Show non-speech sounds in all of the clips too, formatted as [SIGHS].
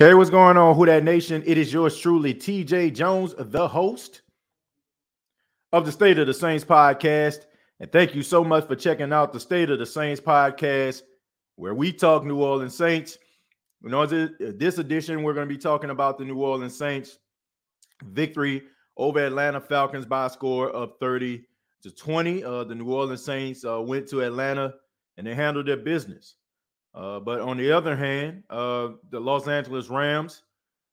Hey, what's going on, Who That Nation? It is yours truly, TJ Jones, the host of the State of the Saints podcast. And thank you so much for checking out the State of the Saints podcast, where we talk New Orleans Saints. You know, this edition, we're going to be talking about the New Orleans Saints victory over Atlanta Falcons by a score of 30 to 20. Uh, the New Orleans Saints uh, went to Atlanta and they handled their business. Uh, but on the other hand, uh, the Los Angeles Rams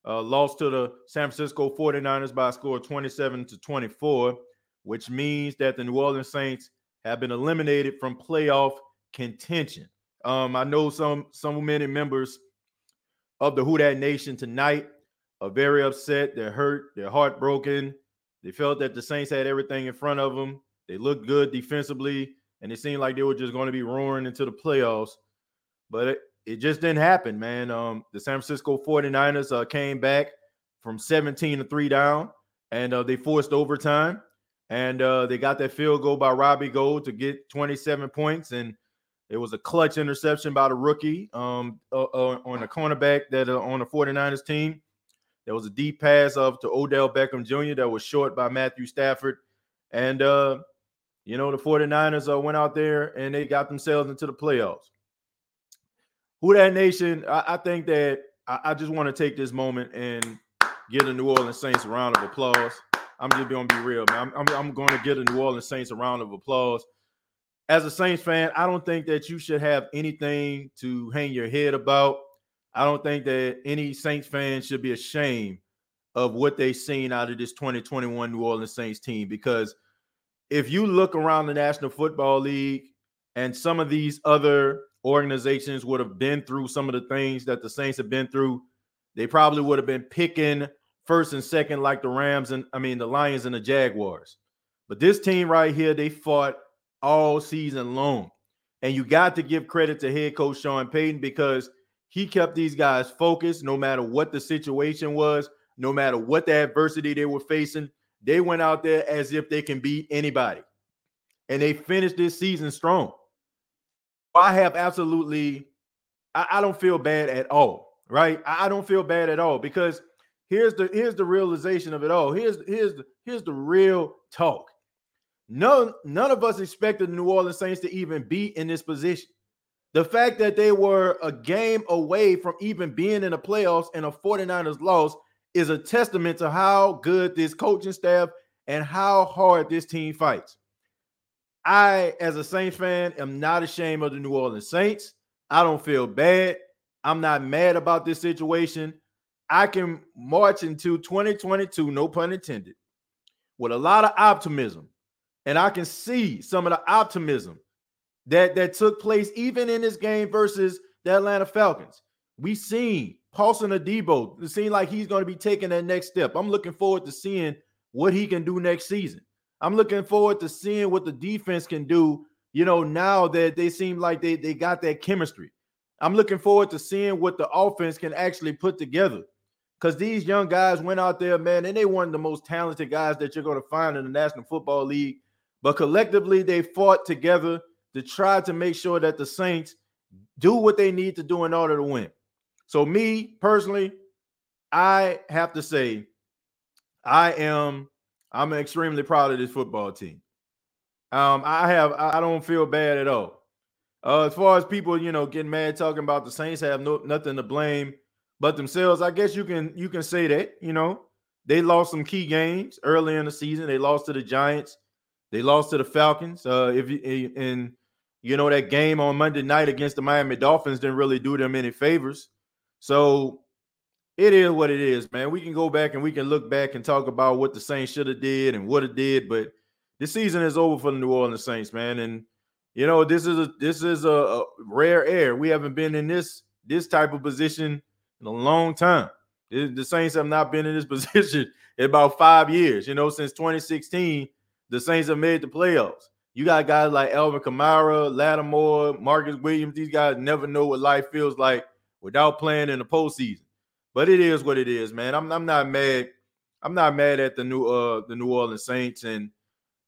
uh, lost to the San Francisco 49ers by a score of 27 to 24, which means that the New Orleans Saints have been eliminated from playoff contention. Um, I know some some many members of the Who Nation tonight are very upset. They're hurt. They're heartbroken. They felt that the Saints had everything in front of them. They looked good defensively, and it seemed like they were just going to be roaring into the playoffs but it, it just didn't happen, man. Um, the San Francisco 49ers uh, came back from 17 to 3 down and uh, they forced overtime and uh, they got that field goal by Robbie Gould to get 27 points and it was a clutch interception by the rookie um, uh, uh, on the cornerback that uh, on the 49ers team. There was a deep pass up to Odell Beckham Jr. that was short by Matthew Stafford. And, you know, the 49ers went out there and they got themselves into the playoffs. Who that nation? I, I think that I, I just want to take this moment and give the New Orleans Saints a round of applause. I'm just to be real, man. I'm, I'm, I'm going to give the New Orleans Saints a round of applause. As a Saints fan, I don't think that you should have anything to hang your head about. I don't think that any Saints fan should be ashamed of what they've seen out of this 2021 New Orleans Saints team because if you look around the National Football League and some of these other organizations would have been through some of the things that the Saints have been through, they probably would have been picking first and second like the Rams and I mean the Lions and the Jaguars. But this team right here, they fought all season long. And you got to give credit to head coach Sean Payton because he kept these guys focused no matter what the situation was, no matter what the adversity they were facing. They went out there as if they can beat anybody. And they finished this season strong. I have absolutely, I, I don't feel bad at all, right? I, I don't feel bad at all because here's the here's the realization of it all. Here's here's the here's the real talk. None none of us expected the New Orleans Saints to even be in this position. The fact that they were a game away from even being in the playoffs and a 49ers loss is a testament to how good this coaching staff and how hard this team fights. I, as a Saints fan, am not ashamed of the New Orleans Saints. I don't feel bad. I'm not mad about this situation. I can march into 2022, no pun intended, with a lot of optimism. And I can see some of the optimism that, that took place even in this game versus the Atlanta Falcons. We seen Paulson Adebo. It seemed like he's going to be taking that next step. I'm looking forward to seeing what he can do next season. I'm looking forward to seeing what the defense can do, you know, now that they seem like they, they got that chemistry. I'm looking forward to seeing what the offense can actually put together. Because these young guys went out there, man, and they weren't the most talented guys that you're going to find in the National Football League. But collectively, they fought together to try to make sure that the Saints do what they need to do in order to win. So, me personally, I have to say, I am I'm extremely proud of this football team. Um, I have I don't feel bad at all. Uh, as far as people, you know, getting mad talking about the Saints have no nothing to blame but themselves, I guess you can you can say that, you know, they lost some key games early in the season. They lost to the Giants, they lost to the Falcons. Uh, if you and you know that game on Monday night against the Miami Dolphins didn't really do them any favors. So it is what it is, man. We can go back and we can look back and talk about what the Saints should have did and what it did, but the season is over for the New Orleans Saints, man. And you know, this is a this is a, a rare air. We haven't been in this this type of position in a long time. The Saints have not been in this [LAUGHS] position in about five years. You know, since 2016, the Saints have made the playoffs. You got guys like Alvin Kamara, Lattimore, Marcus Williams. These guys never know what life feels like without playing in the postseason. But it is what it is, man. I'm I'm not mad. I'm not mad at the new uh the New Orleans Saints. And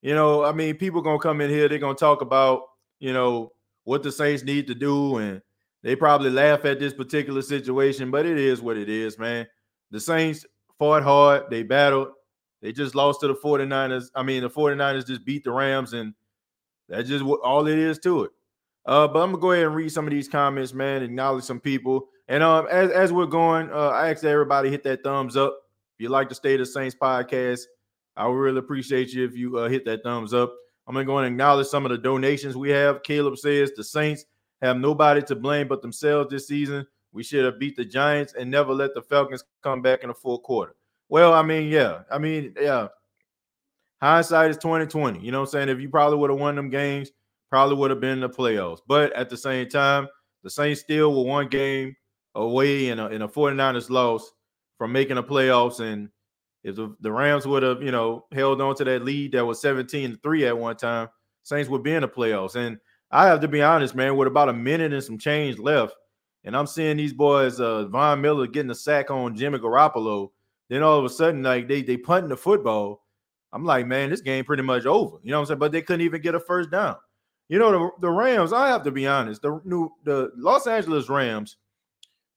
you know, I mean, people gonna come in here, they're gonna talk about, you know, what the Saints need to do and they probably laugh at this particular situation, but it is what it is, man. The Saints fought hard, they battled. They just lost to the 49ers. I mean, the 49ers just beat the Rams, and that's just what all it is to it. Uh, but I'm gonna go ahead and read some of these comments, man, acknowledge some people. And um, as, as we're going, uh, I ask everybody hit that thumbs up. If you like the State of Saints podcast, I would really appreciate you if you uh, hit that thumbs up. I'm gonna go and acknowledge some of the donations we have. Caleb says the Saints have nobody to blame but themselves this season. We should have beat the Giants and never let the Falcons come back in the fourth quarter. Well, I mean, yeah. I mean, yeah. Hindsight is 2020. You know what I'm saying? If you probably would have won them games, probably would have been in the playoffs. But at the same time, the Saints still were one game away in a, in a 49ers loss from making the playoffs. And if the, the Rams would have, you know, held on to that lead that was 17 3 at one time, Saints would be in the playoffs. And I have to be honest, man, with about a minute and some change left, and I'm seeing these boys, uh, Von Miller getting a sack on Jimmy Garoppolo. Then all of a sudden, like they they punting the football. I'm like, man, this game pretty much over. You know what I'm saying? But they couldn't even get a first down. You know, the, the Rams, I have to be honest, the new the Los Angeles Rams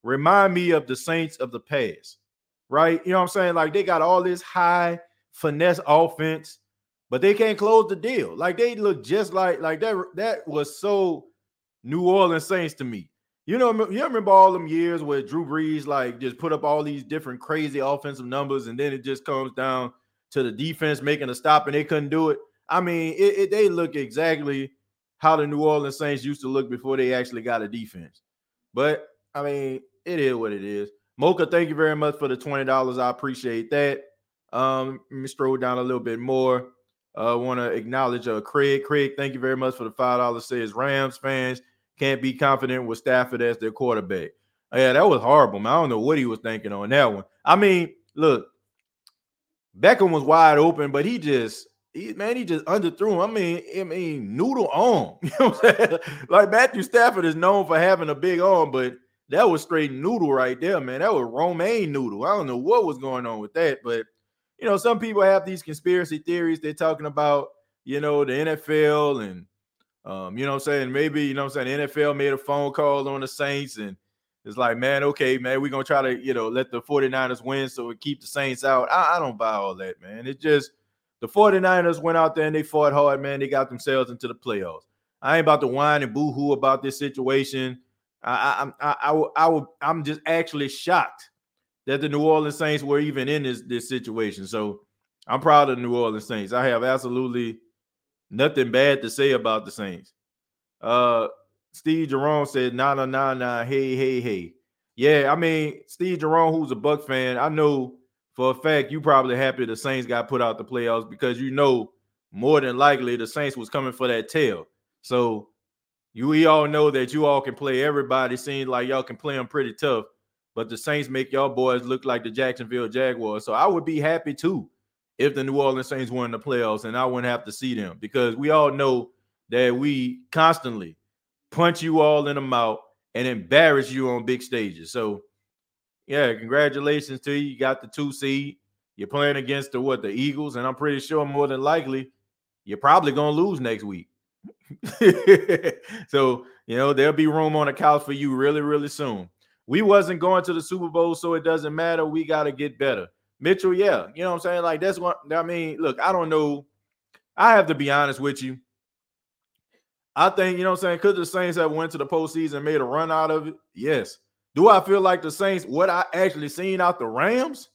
remind me of the Saints of the past, right? You know what I'm saying? Like they got all this high finesse offense but they can't close the deal. Like they look just like like that. That was so New Orleans Saints to me. You know, you remember all them years where Drew Brees like just put up all these different crazy offensive numbers, and then it just comes down to the defense making a stop, and they couldn't do it. I mean, it, it, they look exactly how the New Orleans Saints used to look before they actually got a defense. But I mean, it is what it is. Mocha, thank you very much for the twenty dollars. I appreciate that. Um, let me scroll down a little bit more. Uh, want to acknowledge uh, Craig. Craig, thank you very much for the five dollars. Says Rams fans can't be confident with Stafford as their quarterback. Yeah, that was horrible, man. I don't know what he was thinking on that one. I mean, look, Beckham was wide open, but he just, he, man, he just underthrew him. I mean, I mean, noodle arm. [LAUGHS] You know what I'm saying? Like Matthew Stafford is known for having a big arm, but that was straight noodle right there, man. That was romaine noodle. I don't know what was going on with that, but you know, some people have these conspiracy theories. They're talking about, you know, the NFL and um, you know I'm saying? Maybe, you know I'm saying, the NFL made a phone call on the Saints and it's like, man, okay, man, we're gonna try to, you know, let the 49ers win so we keep the Saints out. I, I don't buy all that, man. It just the 49ers went out there and they fought hard, man. They got themselves into the playoffs. I ain't about to whine and boo-hoo about this situation. I I I I, I, I'm just actually shocked that the New Orleans Saints were even in this this situation. So I'm proud of the New Orleans Saints. I have absolutely nothing bad to say about the Saints. Uh Steve Jerome said, nah, nah, nah, nah, hey, hey, hey. Yeah, I mean, Steve Jerome, who's a Buck fan, I know for a fact you probably happy the Saints got put out the playoffs because you know more than likely the Saints was coming for that tail. So you we all know that you all can play everybody. Seems like y'all can play them pretty tough but the Saints make y'all boys look like the Jacksonville Jaguars. So I would be happy too if the New Orleans Saints won the playoffs and I wouldn't have to see them because we all know that we constantly punch you all in the mouth and embarrass you on big stages. So yeah, congratulations to you. You got the two seed. You're playing against the what the Eagles, and I'm pretty sure more than likely you're probably gonna lose next week. [LAUGHS] so you know there'll be room on the couch for you really, really soon we wasn't going to the Super Bowl, so it doesn't matter. We got to get better. Mitchell, yeah, you know what I'm saying? Like that's what I mean. Look, I don't know. I have to be honest with you. I think, you know what I'm saying? Could the Saints have went to the postseason and made a run out of it? Yes. Do I feel like the Saints, what I actually seen out the Rams?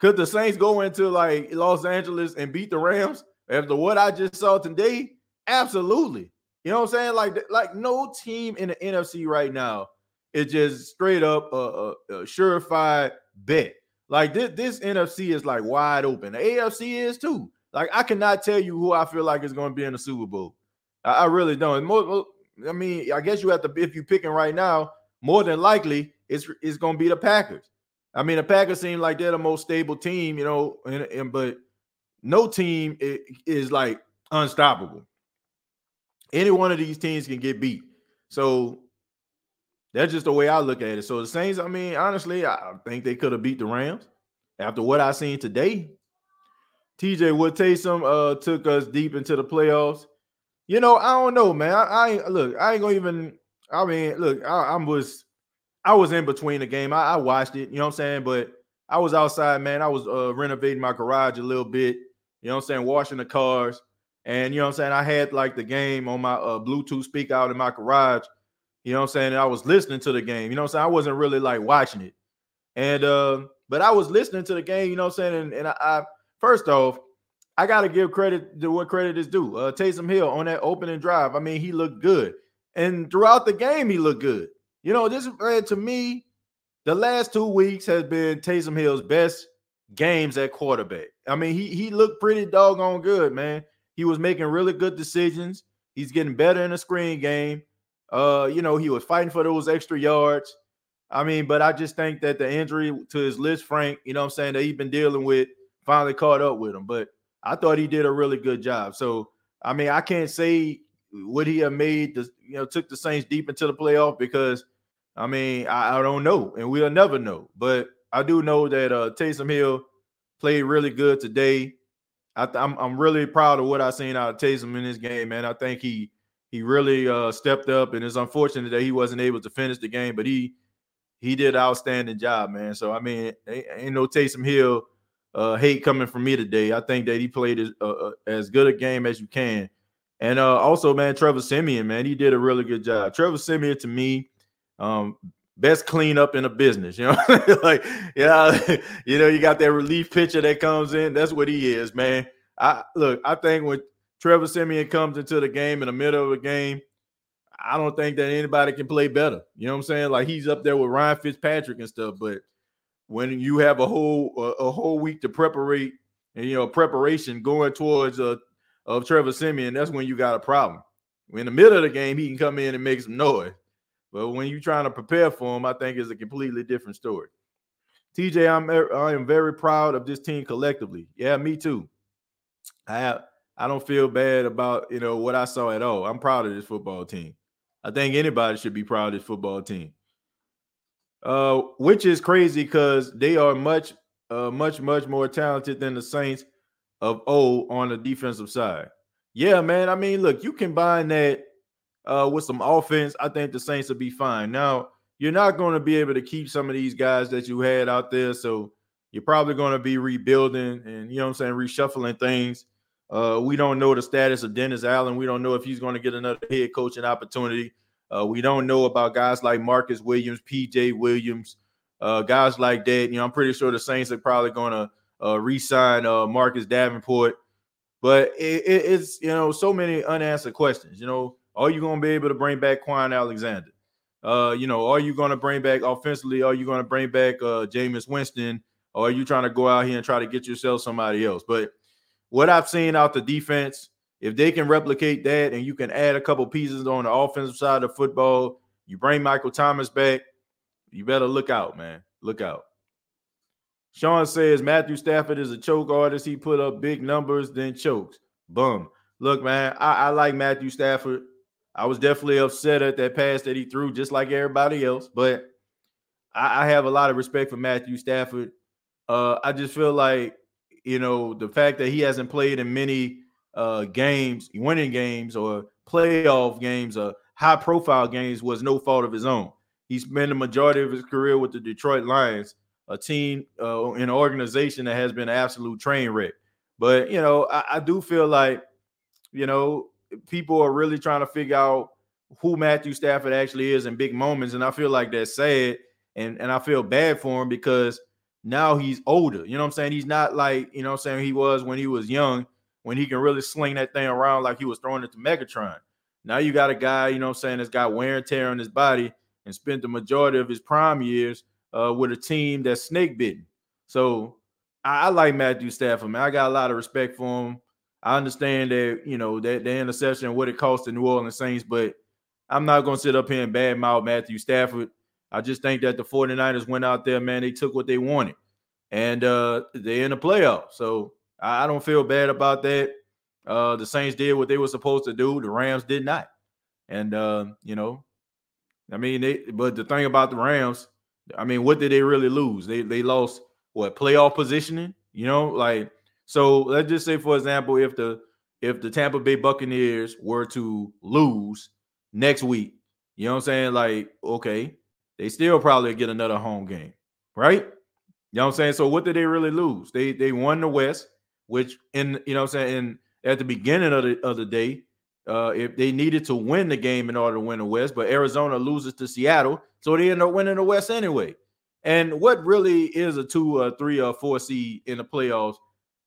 Could the Saints go into like Los Angeles and beat the Rams after what I just saw today? Absolutely. You know what I'm saying? Like, like no team in the NFC right now is just straight up a, a, a surefire bet. Like this, this NFC is like wide open. The AFC is too. Like I cannot tell you who I feel like is going to be in the Super Bowl. I, I really don't. I mean, I guess you have to if you're picking right now. More than likely, it's it's going to be the Packers. I mean, the Packers seem like they're the most stable team, you know, and, and but no team is, is like unstoppable. Any one of these teams can get beat. So that's just the way I look at it. So the Saints, I mean, honestly, I think they could have beat the Rams after what I seen today. TJ would Taysom uh took us deep into the playoffs. You know, I don't know, man. I, I look, I ain't gonna even I mean, look, I, I was I was in between the game. I, I, watched it, you know what I'm saying? But I was outside, man. I was uh, renovating my garage a little bit, you know what I'm saying, washing the cars. And you know what I'm saying? I had like the game on my uh, Bluetooth speaker out in my garage. You know what I'm saying? I was listening to the game. You know what I'm saying? I wasn't really like watching it. And uh, but I was listening to the game, you know what I'm saying? And, and I, I first off, I gotta give credit to what credit is due. Uh Taysom Hill on that opening drive. I mean, he looked good. And throughout the game, he looked good. You know, this man, to me, the last two weeks has been Taysom Hill's best games at quarterback. I mean, he he looked pretty doggone good, man. He was making really good decisions. He's getting better in the screen game. Uh, you know, he was fighting for those extra yards. I mean, but I just think that the injury to his Lisfranc, you know I'm saying, that he's been dealing with finally caught up with him. But I thought he did a really good job. So, I mean, I can't say would he have made the you know took the Saints deep into the playoff because I mean I, I don't know and we'll never know. But I do know that uh Taysom Hill played really good today. I am I'm, I'm really proud of what I seen out of Taysom in this game, man. I think he he really uh stepped up, and it's unfortunate that he wasn't able to finish the game, but he he did an outstanding job, man. So I mean, ain't no Taysom Hill uh, hate coming from me today. I think that he played as, uh, uh as good a game as you can. And uh, also, man, Trevor Siemian, man, he did a really good job. Trevor Siemian, to me, um, best cleanup in the business. You know, [LAUGHS] like yeah, [LAUGHS] you know, you got that relief pitcher that comes in. That's what he is, man. I look. I think when Trevor Siemian comes into the game in the middle of the game, I don't think that anybody can play better. You know what I'm saying? Like he's up there with Ryan Fitzpatrick and stuff. But when you have a whole a, a whole week to preparate and you know preparation going towards a of Trevor Siemian, that's when you got a problem. In the middle of the game, he can come in and make some noise. But when you're trying to prepare for him, I think it's a completely different story. TJ, I'm I am very proud of this team collectively. Yeah, me too. I have, I don't feel bad about you know what I saw at all. I'm proud of this football team. I think anybody should be proud of this football team. Uh, which is crazy because they are much, uh, much, much more talented than the Saints of O on the defensive side. Yeah, man. I mean, look, you combine that uh, with some offense, I think the Saints will be fine. Now, you're not going to be able to keep some of these guys that you had out there, so you're probably going to be rebuilding and you know what I'm saying, reshuffling things. Uh, we don't know the status of Dennis Allen. We don't know if he's going to get another head coaching opportunity. Uh, we don't know about guys like Marcus Williams, PJ Williams, uh, guys like that. You know, I'm pretty sure the Saints are probably going to uh, re-sign uh, Marcus Davenport. But it, it, it's you know so many unanswered questions. You know, are you going to be able to bring back Kwon Alexander? Uh, you know, are you going to bring back offensively? Are you going to bring back uh, Jameis Winston? Or are you trying to go out here and try to get yourself somebody else? But what I've seen out the defense, if they can replicate that and you can add a couple pieces on the offensive side of football, you bring Michael Thomas back, you better look out, man. Look out. Sean says Matthew Stafford is a choke artist. He put up big numbers, then chokes. Boom. Look, man, I, I like Matthew Stafford. I was definitely upset at that pass that he threw, just like everybody else. But I, I have a lot of respect for Matthew Stafford. Uh, I just feel like, you know, the fact that he hasn't played in many uh, games, winning games, or playoff games, or high profile games was no fault of his own. He spent the majority of his career with the Detroit Lions a team uh, an organization that has been an absolute train wreck. But you know, I, I, do feel like you know people are really trying to figure out who Matthew Stafford actually is in big moments, and I feel like that's sad, and and I feel bad for him because now he's older. You know what I'm saying? He's not like you know I'm saying he was when he was young, when he can really sling that thing around like he was throwing it to Megatron. Now you got a guy, you know what I'm saying, that's got wear and tear on his body and spent the majority of his prime years uh, with a team that's snake bitten. So I, I, like Matthew Stafford, man. I got a lot of respect for him. I understand that, you know, that the interception, what it cost the New Orleans Saints, but I'm not going to sit up here and badmouth Matthew Stafford. I just think that the 49ers went out there, man. They took what they wanted, and uh, they're in the playoffs. So I, I don't feel bad about that. Uh, the Saints did what they were supposed to do. The Rams did not. And uh, you know, I mean, they. But the thing about the Rams, I mean, what did they really lose? They they lost what playoff positioning, you know, like so let's just say for example, if the if the Tampa Bay Buccaneers were to lose next week, You know what I'm saying? Like, okay, they still probably get another home game, right? You know what I'm saying? So what did they really lose? They they won the West, which in you know what I'm saying, in, at the beginning of the of the day, uh, if they needed to win the game in order to win the West, but Arizona loses to Seattle, so they end up winning the West anyway. And what really is a two, or three, or four seed in the playoffs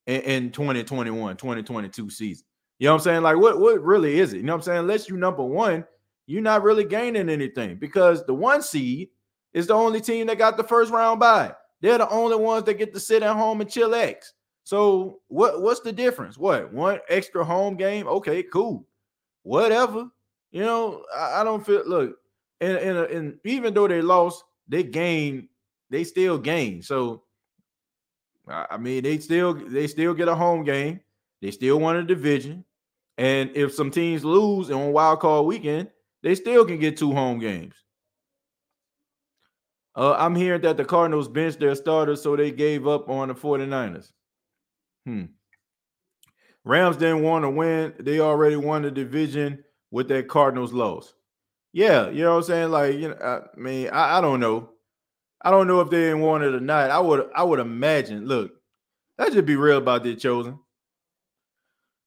in, in 2021, 2022 season? You know what I'm saying? Like, what, what really is it? You know what I'm saying? Unless you number one, you're not really gaining anything because the one seed is the only team that got the first round bye. They're the only ones that get to sit at home and chillax. So what what's the difference? What one extra home game? Okay, cool, whatever. You know, I, I don't feel. Look, and and, and even though they lost, they gained. They still gain. So I mean, they still they still get a home game. They still won a division. And if some teams lose on wild card weekend, they still can get two home games. Uh, I'm hearing that the Cardinals benched their starters, so they gave up on the 49ers. Hmm. Rams didn't want to win. They already won the division with that Cardinals loss. Yeah, you know what I'm saying? Like, you know, I mean, I, I don't know. I don't know if they didn't want it or not. I would I would imagine. Look, let's just be real about this, chosen.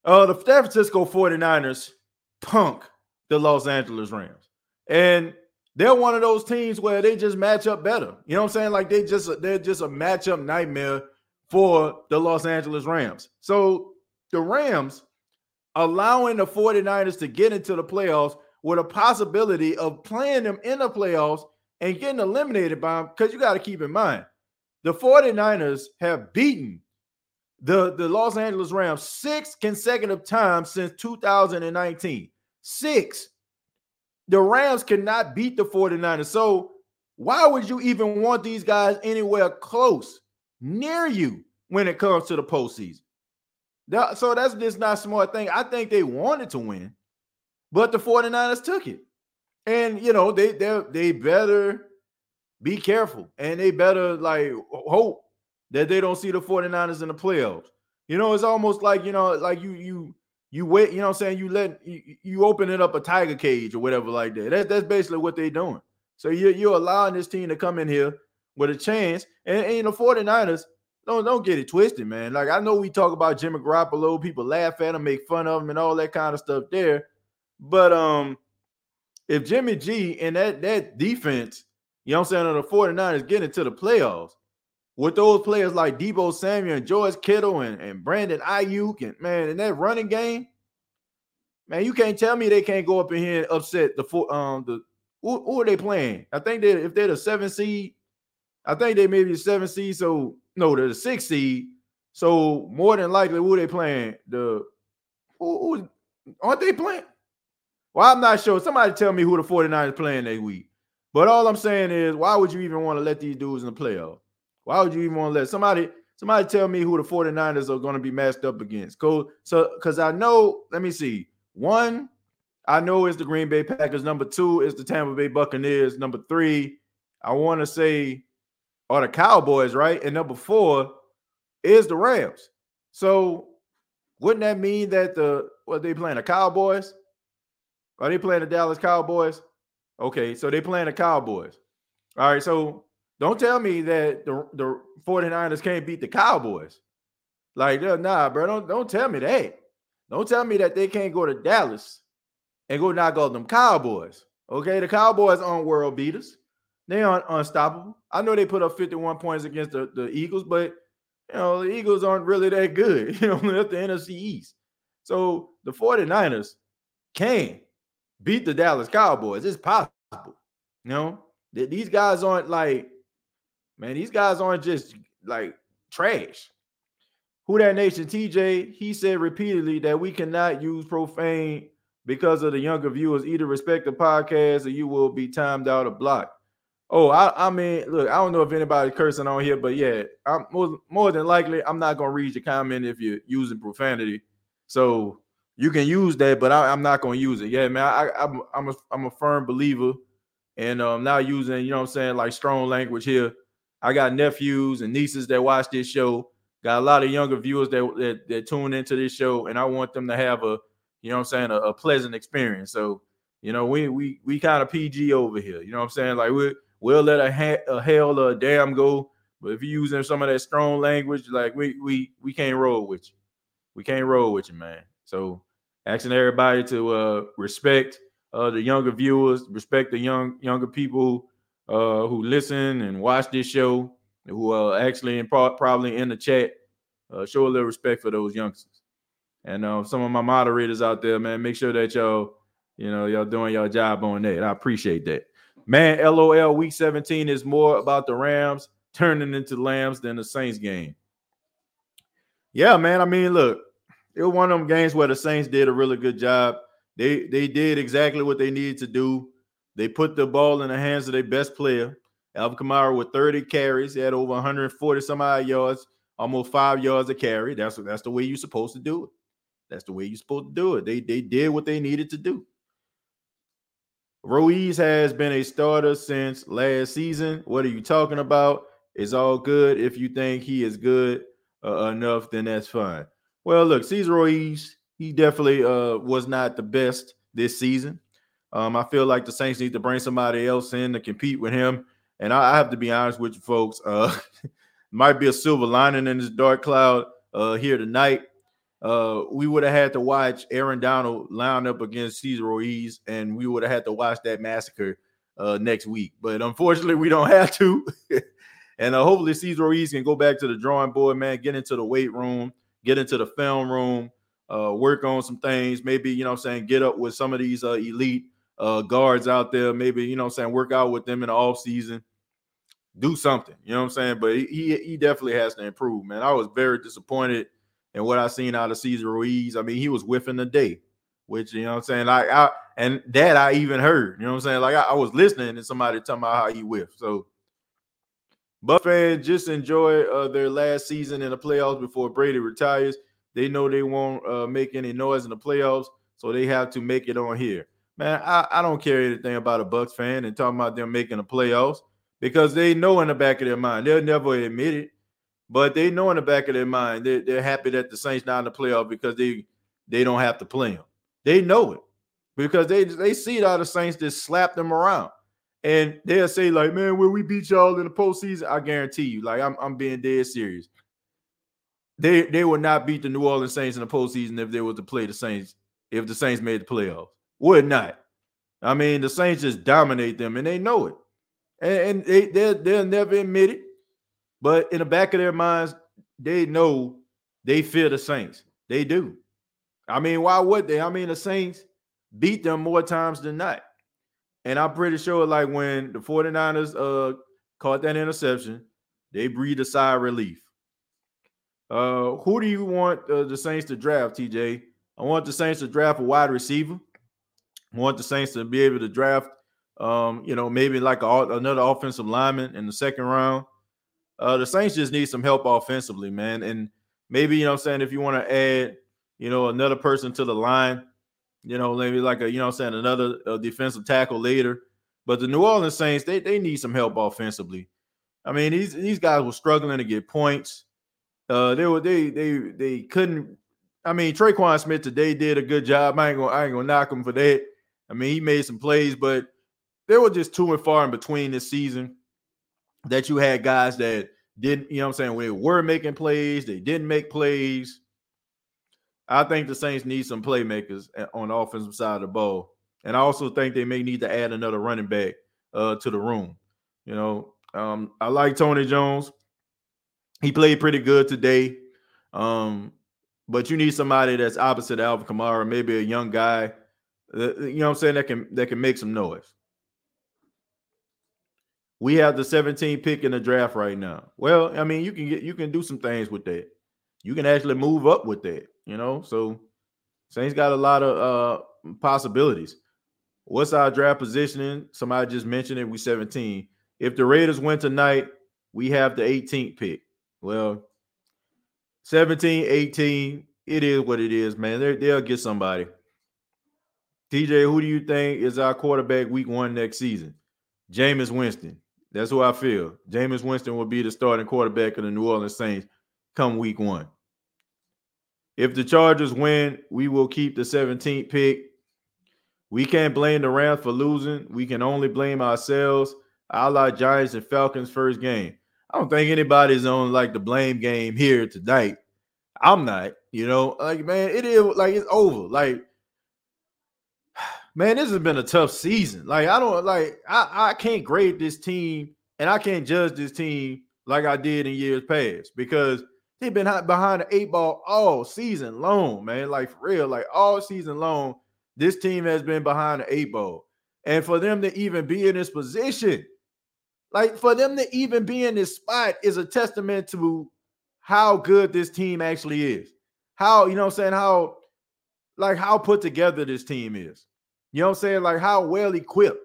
Uh, the San Francisco 49ers punk the Los Angeles Rams. And they're one of those teams where they just match up better. You know what I'm saying? Like they just they're just a matchup nightmare for the Los Angeles Rams. So the Rams allowing the 49ers to get into the playoffs with a possibility of playing them in the playoffs and getting eliminated by them because you got to keep in mind the 49ers have beaten the, the Los Angeles Rams six consecutive times since 2019. Six the Rams cannot beat the 49ers. So why would you even want these guys anywhere close near you when it comes to the postseason? So that's just not a smart thing. I think they wanted to win, but the 49ers took it. And you know, they they they better be careful and they better like hope that they don't see the 49ers in the playoffs. You know, it's almost like, you know, like you you you wait, you know what I'm saying? You let you, you open it up a tiger cage or whatever like that. That that's basically what they're doing. So you're you're allowing this team to come in here with a chance. And, and know, 49ers, don't don't get it twisted, man. Like I know we talk about Jimmy Garoppolo, people laugh at him, make fun of him, and all that kind of stuff there. But um, if Jimmy G and that that defense, you know what I'm saying, on the 49ers getting to the playoffs, with those players like Deebo Samuel and George Kittle and, and Brandon Aiyuk and man, in that running game, man, you can't tell me they can't go up in here and upset the four um the who, who, are they playing? I think that if they're the seven seed, I think they may be the seven seed. So no, they're the six seed. So more than likely, who they playing? The who, who aren't they playing? Well, I'm not sure. Somebody tell me who the 49ers playing next week. But all I'm saying is, why would you even want to let these dudes in the playoffs? Why would you even want to let somebody somebody tell me who the 49ers are going to be matched up against? Go so because I know, let me see. One, I know is the Green Bay Packers. Number two is the Tampa Bay Buccaneers. Number three, I want to say are the Cowboys, right? And number four is the Rams. So wouldn't that mean that the what they playing the Cowboys? Are they playing the Dallas Cowboys? Okay, so they playing the Cowboys. All right, so don't tell me that the, the 49ers can't beat the Cowboys. Like, uh, nah, bro. Don't, don't tell me that. Don't tell me that they can't go to Dallas and go knock out them Cowboys. Okay, the Cowboys aren't world beaters. They aren't unstoppable. I know they put up 51 points against the, the Eagles, but you know, the Eagles aren't really that good. [LAUGHS] You know, at the NFC East. So the 49ers can beat the Dallas Cowboys. It's possible. You know, these guys aren't like Man, these guys aren't just like trash. Who that nation TJ? He said repeatedly that we cannot use profane because of the younger viewers. Either respect the podcast or you will be timed out of block. Oh, I, I mean, look, I don't know if anybody cursing on here, but yeah, I'm more, more than likely I'm not gonna read your comment if you're using profanity. So you can use that, but I, am not gonna use it. Yeah, man, I, I'm I'm a I'm a firm believer, and um, not using you know what I'm saying like strong language here. I got nephews and nieces that watch this show. Got a lot of younger viewers that, that, that tune into this show, and I want them to have a, you know I'm saying, a, a, pleasant experience. So, You know, we we we kind of PG over here. You know what I'm saying? Like we we'll let a, ha- a hell or a damn go. But if you're using some of that strong language, like we we we can't roll with you. We can't roll with you, man. So asking everybody to uh respect uh the younger viewers, respect the young younger people uh who listen and watch this show, who are actually in pro- probably in the chat. Uh, show a little respect for those youngsters. And uh, some of my moderators out there, man, make sure that y'all, you know, y'all doing your job on that. I appreciate that. Man, LOL week 17 is more about the Rams turning into lambs than the Saints game. Yeah, man. I mean, look, it was one of them games where the Saints did a really good job. They they did exactly what they needed to do. They put the ball in the hands of their best player, Alvin Kamara, with 30 carries. He had over 140 some odd yards, almost five yards a carry. That's that's the way you're supposed to do it. That's the way you're supposed to do it. They they did what they needed to do. Ruiz has been a starter since last season. What are you talking about? It's all good. If you think he is good uh, enough, then that's fine. Well, look, Cesar Ruiz, he definitely uh, was not the best this season. Um, I feel like the Saints need to bring somebody else in to compete with him. And I, I have to be honest with you, folks. Uh, [LAUGHS] might be a silver lining in this dark cloud uh, here tonight uh, we would have had to watch Aaron Donald line up against Cesar Ruiz, and we would have had to watch that massacre uh, next week. But unfortunately, we don't [LAUGHS] have to. [LAUGHS] and uh, hopefully, Cesar Ruiz can go back to the drawing board, man. Get into the weight room, get into the film room, uh, work on some things. Maybe you know, I'm saying, get up with some of these uh, elite uh, guards out there. Maybe you know, I'm saying, work out with them in the off season. Do something, you know what I'm saying? But he he definitely has to improve, man. I was very disappointed and what I seen out of Cesar Ruiz, I mean, he was whiffing the day, which you know what I'm saying. Like I and that I even heard, you know what I'm saying. Like I, I was listening to somebody talking about how he whiffed. So Buff fans just enjoy uh, their last season in the playoffs before Brady retires. They know they won't uh, make any noise in the playoffs, so they have to make it on here. Man, I, I don't care anything about a Bucs fan and talking about them making the playoffs because they know in the back of their mind they'll never admit it. But they know in the back of their mind they're, they're happy that the Saints not in the playoff because they they don't have to play them. They know it because they they see how the Saints just slap them around. And they'll say, like, man, when we beat y'all in the postseason, I guarantee you, like, I'm, I'm being dead serious. They they would not beat the New Orleans Saints in the postseason if they were to play the Saints, if the Saints made the playoffs. Would not. I mean, the Saints just dominate them and they know it. And, and they, they'll never admit it. But in the back of their minds, they know they fear the Saints. They do. I mean, why would they? I mean, the Saints beat them more times than not. And I'm pretty sure, like when the 49ers uh caught that interception, they breathed a sigh of relief. Uh, who do you want uh, the Saints to draft, TJ? I want the Saints to draft a wide receiver. I want the Saints to be able to draft, um, you know, maybe like a, another offensive lineman in the second round. Uh, the Saints just need some help offensively, man. And maybe, you know I'm saying, if you want to add, you know, another person to the line, you know, maybe like a, you know I'm saying, another uh, defensive tackle later. But the New Orleans Saints, they, they need some help offensively. I mean, these these guys were struggling to get points. Uh, they were they they they couldn't. I mean, Tre'Quan Smith today did a good job. I ain't gonna I ain't gonna knock him for that. I mean, he made some plays, but they were just too and far in between this season that you had guys that didn't, you know what I'm saying, when they were making plays, they didn't make plays. I think the Saints need some playmakers on the offensive side of the ball. And I also think they may need to add another running back uh, to the room. You know, um, I like Tony Jones. He played pretty good today. Um, but you need somebody that's opposite Alvin Kamara, maybe a young guy, uh, you know I'm saying, that can that can make some noise. We have the 17 pick in the draft right now. Well, I mean, you can get you can do some things with that. You can actually move up with that, you know. So Saints got a lot of uh possibilities. What's our draft positioning? Somebody just mentioned it. We 17. If the Raiders win tonight, we have the 18th pick. Well, 17, 18, it is what it is, man. they they'll get somebody. TJ, who do you think is our quarterback week one next season? Jameis Winston. That's who I feel. Jameis Winston will be the starting quarterback of the New Orleans Saints come week one. If the Chargers win, we will keep the 17th pick. We can't blame the Rams for losing. We can only blame ourselves. I like Giants and Falcons first game. I don't think anybody's on like the blame game here tonight. I'm not, you know, like man, it is like it's over. Like, man, this has been a tough season. Like, I don't like I, I can't grade this team and I can't judge this team like I did in years past because they've been behind the eight ball all season long, man. Like for real, like all season long, this team has been behind the eight ball. And for them to even be in this position, like for them to even be in this spot is a testament to how good this team actually is. How, you know I'm saying, how like how put together this team is. You know what I'm saying? Like how well equipped.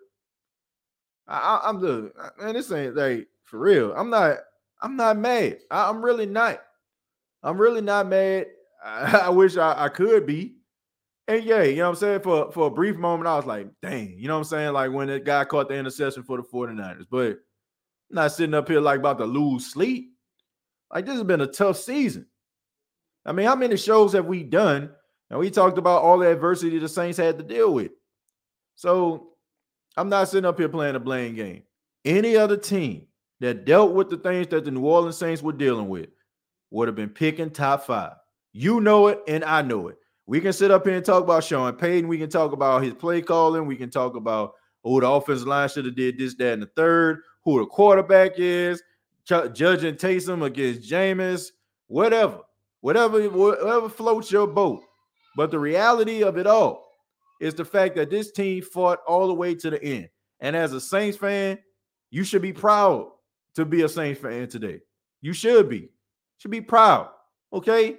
I, am the man, this ain't like for real. I'm not, I'm not mad. I, am really not. I'm really not mad. I, [LAUGHS] I wish I, I could be. And yeah, you know what I'm saying? For for a brief moment, I was like, dang, you know what I'm saying? Like when that guy caught the interception for the 49ers. But I'm not sitting up here like about to lose sleep. Like this has been a tough season. I mean, how many shows have we done? And we talked about all the adversity the Saints had to deal with. So I'm not sitting up here playing a blame game. Any other team that dealt with the things that the New Orleans Saints were dealing with would have been picking top five. You know it, and I know it. We can sit up here and talk about Sean Payton. We can talk about his play calling. We can talk about oh, the offensive line should have did this, that, and the third. Who the quarterback is, judging Taysom against Jameis, whatever, whatever, whatever floats your boat. But the reality of it all is the fact that this team fought all the way to the end. And as a Saints fan, you should be proud to be a Saints fan today. You should be. Should be proud. Okay?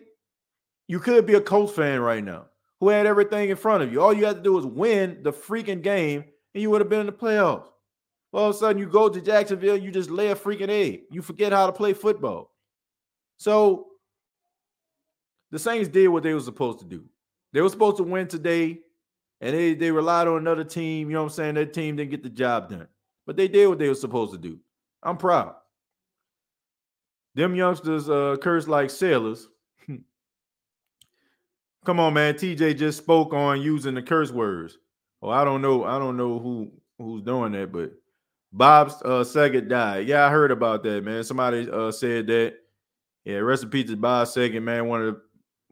You could be a Colts fan right now who had everything in front of you. All you had to do was win the freaking game and you would have been in the playoffs. All of a sudden, you go to Jacksonville, you just lay a freaking egg. You forget how to play football. So the Saints did what they were supposed to do. They were supposed to win today and they they relied on another team. You know what I'm saying? That team didn't get the job done, but they did what they were supposed to do. I'm proud. Them youngsters uh curse like sailors. [LAUGHS] Come on, man. TJ just spoke on using the curse words. Oh, I don't know. I don't know who who's doing that, but Bob's uh Saget died. Yeah, I heard about that, man. Somebody uh said that. Yeah, peace to Bob Saget, man. One of the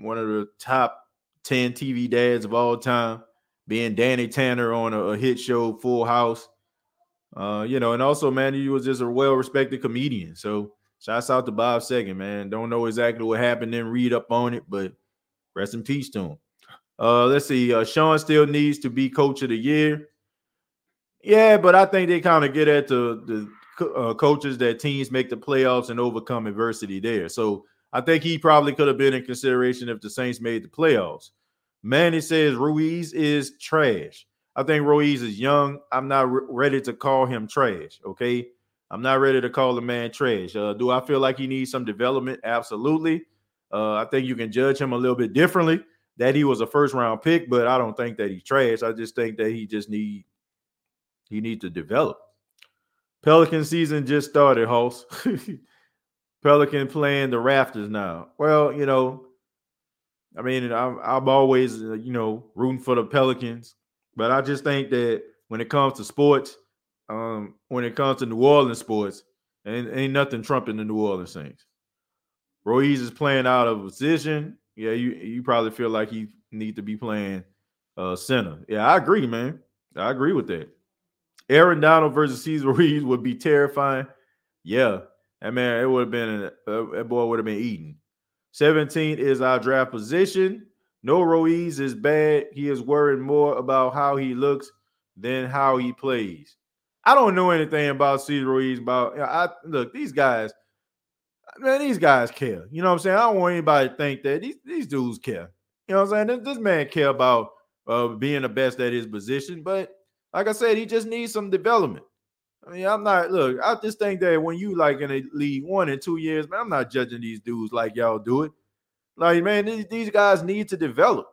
one of the top 10 TV dads of all time being Danny Tanner on a, a hit show, Full House. Uh, you know, and also, man, he was just a well-respected comedian. So shouts out to Bob Saget, man. Don't know exactly what happened, then read up on it, but rest in peace to him. Uh, let's see. Uh, Sean still needs to be coach of the year. Yeah, but I think they kind of get at the the uh, coaches that teams make the playoffs and overcome adversity there. So I think he probably could have been in consideration if the Saints made the playoffs. Manny says Ruiz is trash. I think Ruiz is young. I'm not re- ready to call him trash. Okay. I'm not ready to call the man trash. Uh, do I feel like he needs some development? Absolutely. Uh, I think you can judge him a little bit differently. That he was a first round pick, but I don't think that he's trash. I just think that he just need he needs to develop. Pelican season just started, Hoss. [LAUGHS] Pelican playing the rafters now. Well, you know, I mean, I'm, I'm always, uh, you know, rooting for the Pelicans, but I just think that when it comes to sports, um, when it comes to New Orleans sports, ain't, ain't nothing trumping the New Orleans Saints. Ruiz is playing out of position. Yeah, you you probably feel like he need to be playing uh, center. Yeah, I agree, man. I agree with that. Aaron Donald versus Cesar [LAUGHS] Ruiz would be terrifying. Yeah, that man, it would have been uh, that boy would have been eating. 17 is our draft position. No Ruiz is bad. He is worried more about how he looks than how he plays. I don't know anything about Cesar Ruiz. About I look, these guys, man, these guys care. You know what I'm saying? I don't want anybody to think that these, these dudes care. You know what I'm saying? This, this man care about uh, being the best at his position, but like I said, he just needs some development. I mean, I'm not look. I just think that when you like in a league one and two years, man, I'm not judging these dudes like y'all do it. Like, man, these, these guys need to develop.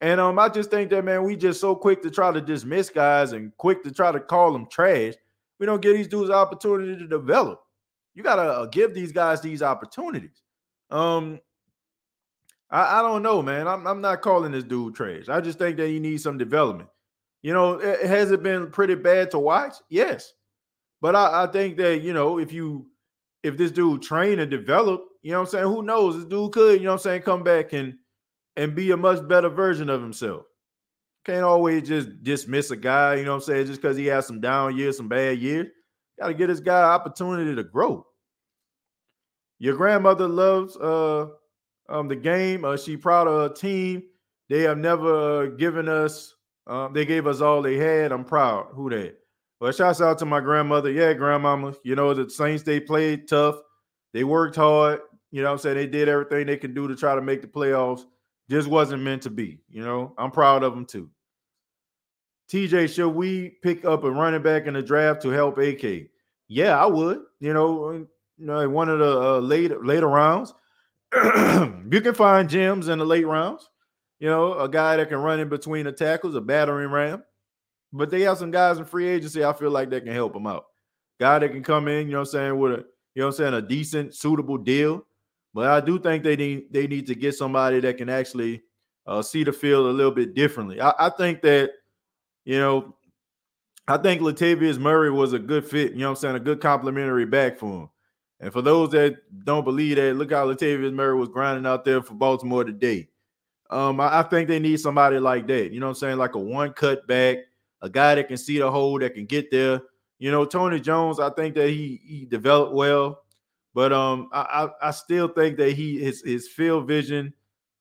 And um, I just think that man, we just so quick to try to dismiss guys and quick to try to call them trash. We don't give these dudes opportunity to develop. You gotta uh, give these guys these opportunities. Um, I, I don't know, man. I'm, I'm not calling this dude trash. I just think that he needs some development. You know, has it been pretty bad to watch? Yes. But I, I think that, you know, if you if this dude train and develop, you know what I'm saying? Who knows? This dude could, you know what I'm saying, come back and and be a much better version of himself. Can't always just dismiss a guy, you know what I'm saying, just because he has some down years, some bad years. Got to get this guy opportunity to grow. Your grandmother loves uh um the game. Uh, she proud of her team. They have never uh, given us. Um, they gave us all they had. I'm proud. Who that? Well, shouts out to my grandmother. Yeah, grandmama. You know the Saints. They played tough. They worked hard. You know I'm saying? They did everything they can do to try to make the playoffs. Just wasn't meant to be. You know, I'm proud of them too. TJ, should we pick up a running back in the draft to help AK? Yeah, I would. You know, you know, one of the uh, later later rounds, [CLEARS THROAT] you can find gems in the late rounds. You know, a guy that can run in between the tackles, a battering ram. But they have some guys in free agency. I feel like they can help them out. Guy that can come in, you know, what I'm saying with a, you know, what I'm saying a decent, suitable deal. But I do think they need they need to get somebody that can actually uh, see the field a little bit differently. I, I think that you know, I think Latavius Murray was a good fit. You know, what I'm saying a good complimentary back for him. And for those that don't believe that, look how Latavius Murray was grinding out there for Baltimore today. Um, I, I, think they need somebody like that. You know what I'm saying? Like a one cut back, a guy that can see the hole, that can get there. You know, Tony Jones, I think that he he developed well, but um, I I, I still think that he his his field vision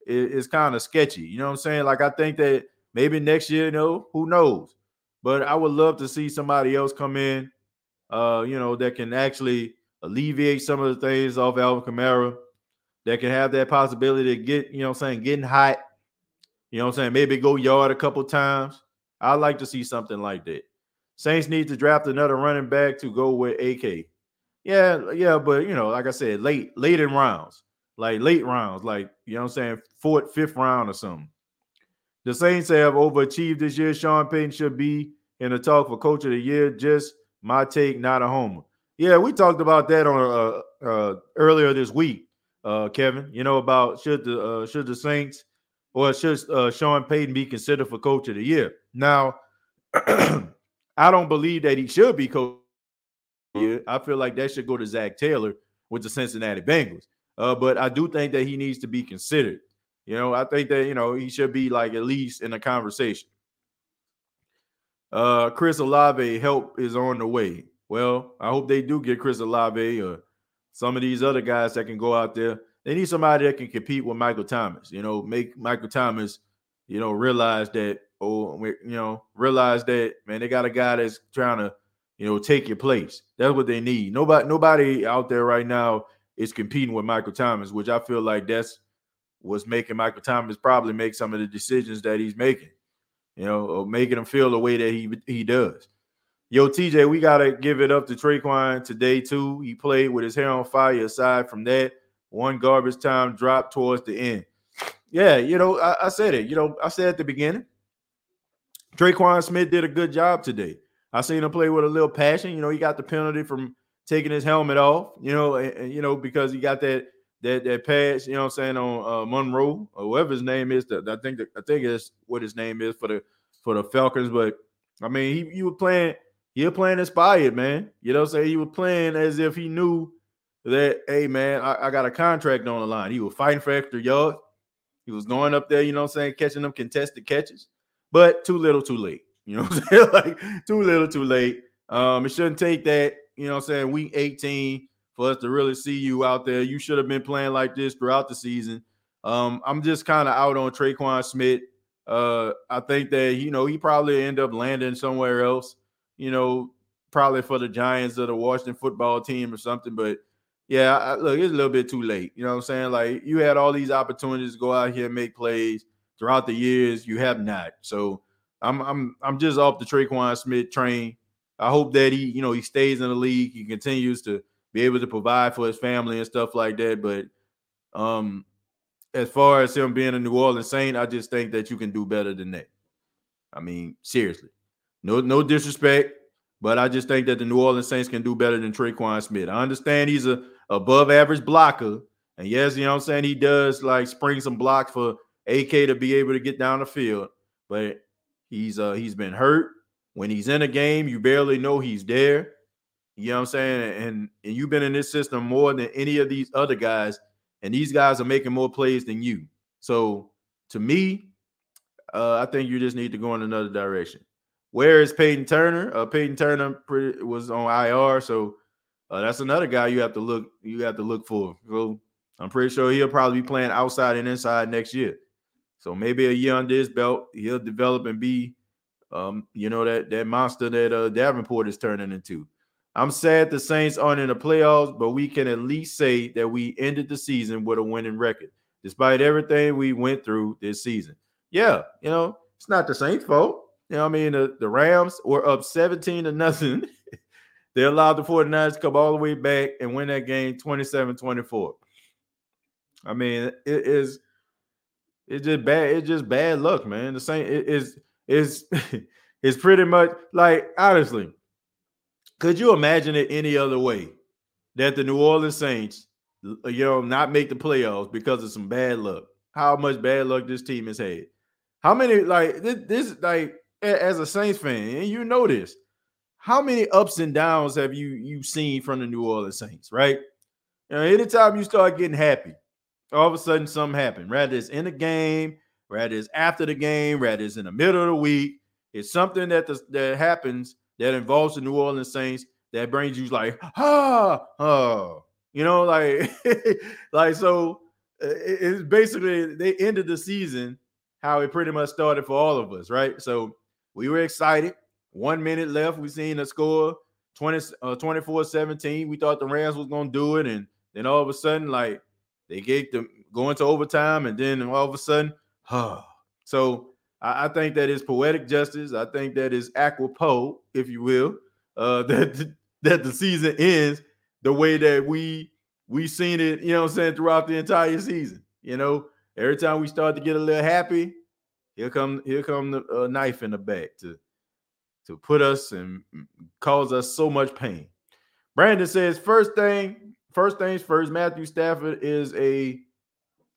is, is kind of sketchy. You know what I'm saying? Like I think that maybe next year, you know, who knows? But I would love to see somebody else come in, uh, you know, that can actually alleviate some of the things off Alvin Kamara, that can have that possibility to get, you know, I'm saying, getting hot. You know what I'm saying? Maybe go yard a couple times. I'd like to see something like that. Saints need to draft another running back to go with AK. Yeah, yeah, but you know, like I said, late, late in rounds, like late rounds, like you know what I'm saying, fourth, fifth round or something. The Saints have overachieved this year. Sean Payton should be in the talk for coach of the year. Just my take, not a homer. Yeah, we talked about that on uh, uh, earlier this week, uh, Kevin. You know about should the uh, should the Saints or should uh, Sean Payton be considered for coach of the year? Now, [CLEARS THROAT] I don't believe that he should be coach. I feel like that should go to Zac Taylor with the Cincinnati Bengals. Uh, but I do think that he needs to be considered. You know, I think that you know he should be like at least in a conversation. Uh, Chris Olave help is on the way. Well, I hope they do get Chris Olave or some of these other guys that can go out there. They need somebody that can compete with Michael Thomas. You know, make Michael Thomas, you know, realize that oh, you know, realize that man, they got a guy that's trying to, you know, take your place. That's what they need. Nobody, nobody out there right now is competing with Michael Thomas, which I feel like that's what's making Michael Thomas probably make some of the decisions that he's making, you know, or making him feel the way that he he does. Yo, TJ, we gotta give it up to Tre'Quan today too. He played with his hair on fire. Aside from that, one garbage time drop towards the end. Yeah, you know, I, I said it. You know, I said at the beginning, Tre'Quan Smith did a good job today. I seen him play with a little passion. You know, he got the penalty from taking his helmet off. You know, and, and, you know because he got that that that pass, you know what I'm saying, on uh, Monroe or whoever his name is. That I think that, I think it's what his name is for the for the Falcons. But I mean, he you were playing, he was playing inspired, man. You know saying? He was playing as if he knew that, hey man, I, I got a contract on the line. He was fighting for extra yards. He was going up there, you know what I'm saying, catching them contested catches, but too little, too late. You know what I'm [LAUGHS] saying? like too little, too late. Um, it shouldn't take that, you know what I'm saying, week 18 for us to really see you out there. You should have been playing like this throughout the season. Um, I'm just kind of out on Tre'Quan Smith. Uh, I think that you know he probably end up landing somewhere else. You know, probably for the Giants or the Washington football team or something. But yeah, I, look, it's a little bit too late. You know what I'm saying? Like you had all these opportunities to go out here and make plays throughout the years. You have not. So I'm I'm I'm just off the Tre'Quan Smith train. I hope that he you know he stays in the league. He continues to be able to provide for his family and stuff like that. But um, as far as him being a New Orleans Saint, I just think that you can do better than that. I mean, seriously, no no disrespect, but I just think that the New Orleans Saints can do better than Tre'Quan Smith. I understand he's a above average blocker, and yes, you know what I'm saying he does like spring some blocks for AK to be able to get down the field, but He's uh he's been hurt. When he's in a game, you barely know he's there. You know what I'm saying? And and you've been in this system more than any of these other guys, and these guys are making more plays than you. So to me, uh, I think you just need to go in another direction. Where is Peyton Turner? Uh, Peyton Turner pretty, was on IR, so uh, that's another guy you have to look you have to look for. So I'm pretty sure he'll probably be playing outside and inside next year. So maybe a year under his belt, he'll develop and be, um, you know, that that monster that uh, Davenport is turning into. I'm sad the Saints aren't in the playoffs, but we can at least say that we ended the season with a winning record, despite everything we went through this season. Yeah, you know, it's not the Saints' fault. You know, I mean, the, the Rams were up 17 to nothing. [LAUGHS] they allowed the 49ers to come all the way back and win that game 27 24. I mean, it is it's just bad. It's just bad luck, man. The same it is is [LAUGHS] it's pretty much like honestly, could you imagine it any other way that the New Orleans Saints, you know, not make the playoffs because of some bad luck? How much bad luck this team has had? How many like this, this like as a Saints fan, and you know this, how many ups and downs have you you seen from the New Orleans Saints, right? You know, anytime you start getting happy, all of a sudden something happened. Rather it's in the game, rather it's after the game, rather it's in the middle of the week. It's something that the, that happens that involves the New Orleans Saints that brings you like ah oh you know like [LAUGHS] like so it's basically they ended the season how it pretty much started for all of us right so we were excited one minute left we seen a score 20 uh, 24 17 we thought the rams was gonna do it and then all of a sudden like they gave them going to overtime, and then all of a sudden, huh. [SIGHS] So I, I think that is poetic justice. I think that is aquapo, if you will, uh, [LAUGHS] that that the season ends the way that we we've seen it, you know I'm saying, throughout the entire season. You know, every time we start to get a little happy, here come here come the uh, knife in the back to to put us and cause us so much pain. Brandon says, first thing first things first, Matthew Stafford is a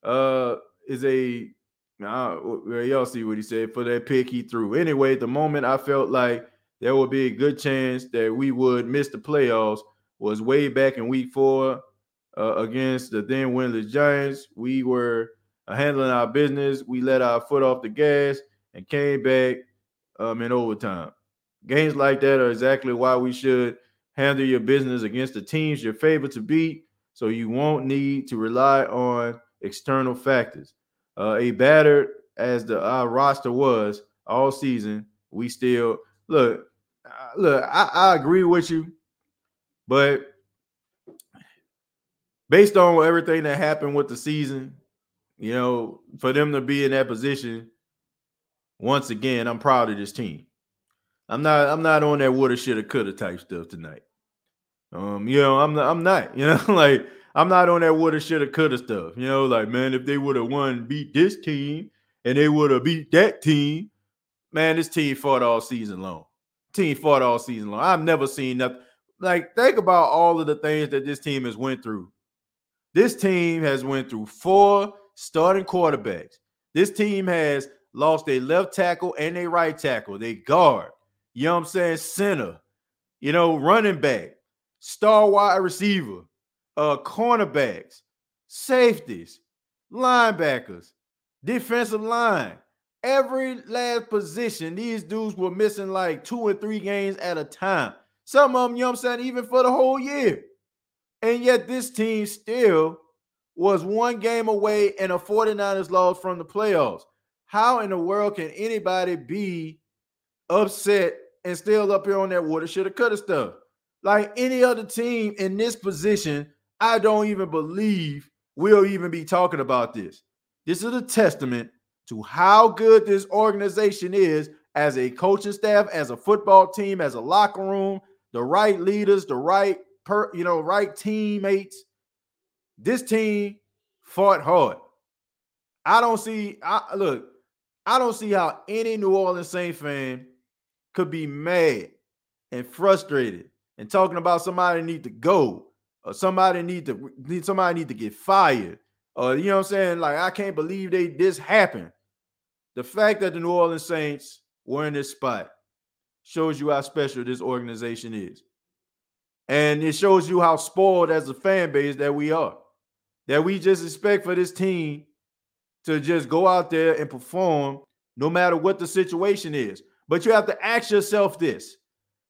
uh is a y'all see what he said for that pick he threw. Anyway, the moment I felt like there would be a good chance that we would miss the playoffs was way back in week four uh, against the then winless Giants. We were uh, handling our business. We let our foot off the gas and came back um, in overtime. Games like that are exactly why we should handle your business against the teams you're favored to beat so you won't need to rely on external factors. Uh, a battered as the uh, roster was all season, we still look. Uh, look, I, I agree with you, but based on everything that happened with the season, you know, for them to be in that position, once again, I'm proud of this team. I'm not I'm not on that woulda, shoulda, coulda type stuff tonight. Um, you know, I'm not, I'm not, you know, [LAUGHS] like I'm not on that woulda, shoulda, coulda stuff. You know, like man, if they would have won, beat this team, and they would have beat that team, man, this team fought all season long. Team fought all season long. I've never seen nothing. Like, think about all of the things that this team has went through. This team has went through four starting quarterbacks. This team has lost a left tackle and a right tackle. They guard. You know what I'm saying? Center. You know, running back star wide receiver, uh, cornerbacks, safeties, linebackers, defensive line. Every last position, these dudes were missing like two and three games at a time. Some of them, you know what I'm saying, even for the whole year. And yet this team still was one game away and a 49ers loss from the playoffs. How in the world can anybody be upset and still up here on that water shoulda coulda stuff? like any other team in this position, I don't even believe we'll even be talking about this. This is a testament to how good this organization is as a coaching staff, as a football team, as a locker room, the right leaders, the right per, you know, right teammates. This team fought hard. I don't see I look, I don't see how any New Orleans Saints fan could be mad and frustrated and talking about somebody need to go or somebody need to need somebody need to get fired or you know what I'm saying like I can't believe they this happened the fact that the New Orleans Saints we're in this spot shows you how special this organization is. And it shows you how spoiled as a fan base that we are. That we just expect for this team to just go out there and perform no matter what the situation is. But you have to ask yourself this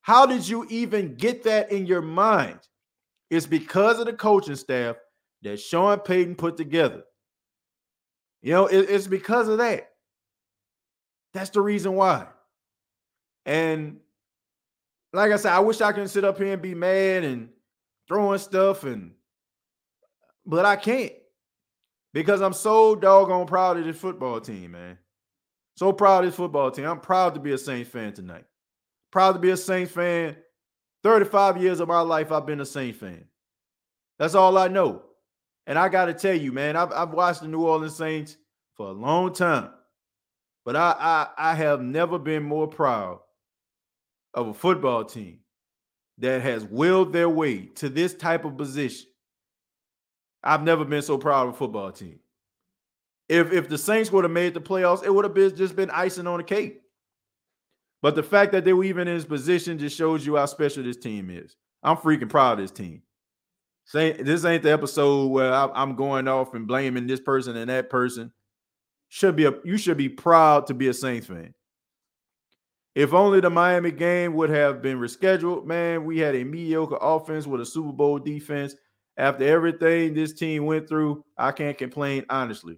how did you even get that in your mind? It's because of the coaching staff that Sean Payton put together. You know, it, it's because of that. That's the reason why. And like I said, I wish I could sit up here and be mad and throwing stuff and but I can't because I'm so doggone proud of this football team, man. So proud of this football team. I'm proud to be a Saints fan tonight. Proud to be a Saints fan. 35 years of my life, I've been a Saints fan. That's all I know. And I got to tell you, man, I've, I've watched the New Orleans Saints for a long time, but I, I I have never been more proud of a football team that has willed their way to this type of position. I've never been so proud of a football team. If if the Saints would have made the playoffs, it would have been just been icing on the cake. But the fact that they were even in this position just shows you how special this team is. I'm freaking proud of this team. this ain't the episode where I'm going off and blaming this person and that person. Should be a you should be proud to be a Saints fan. If only the Miami game would have been rescheduled, man, we had a mediocre offense with a Super Bowl defense. After everything this team went through, I can't complain honestly.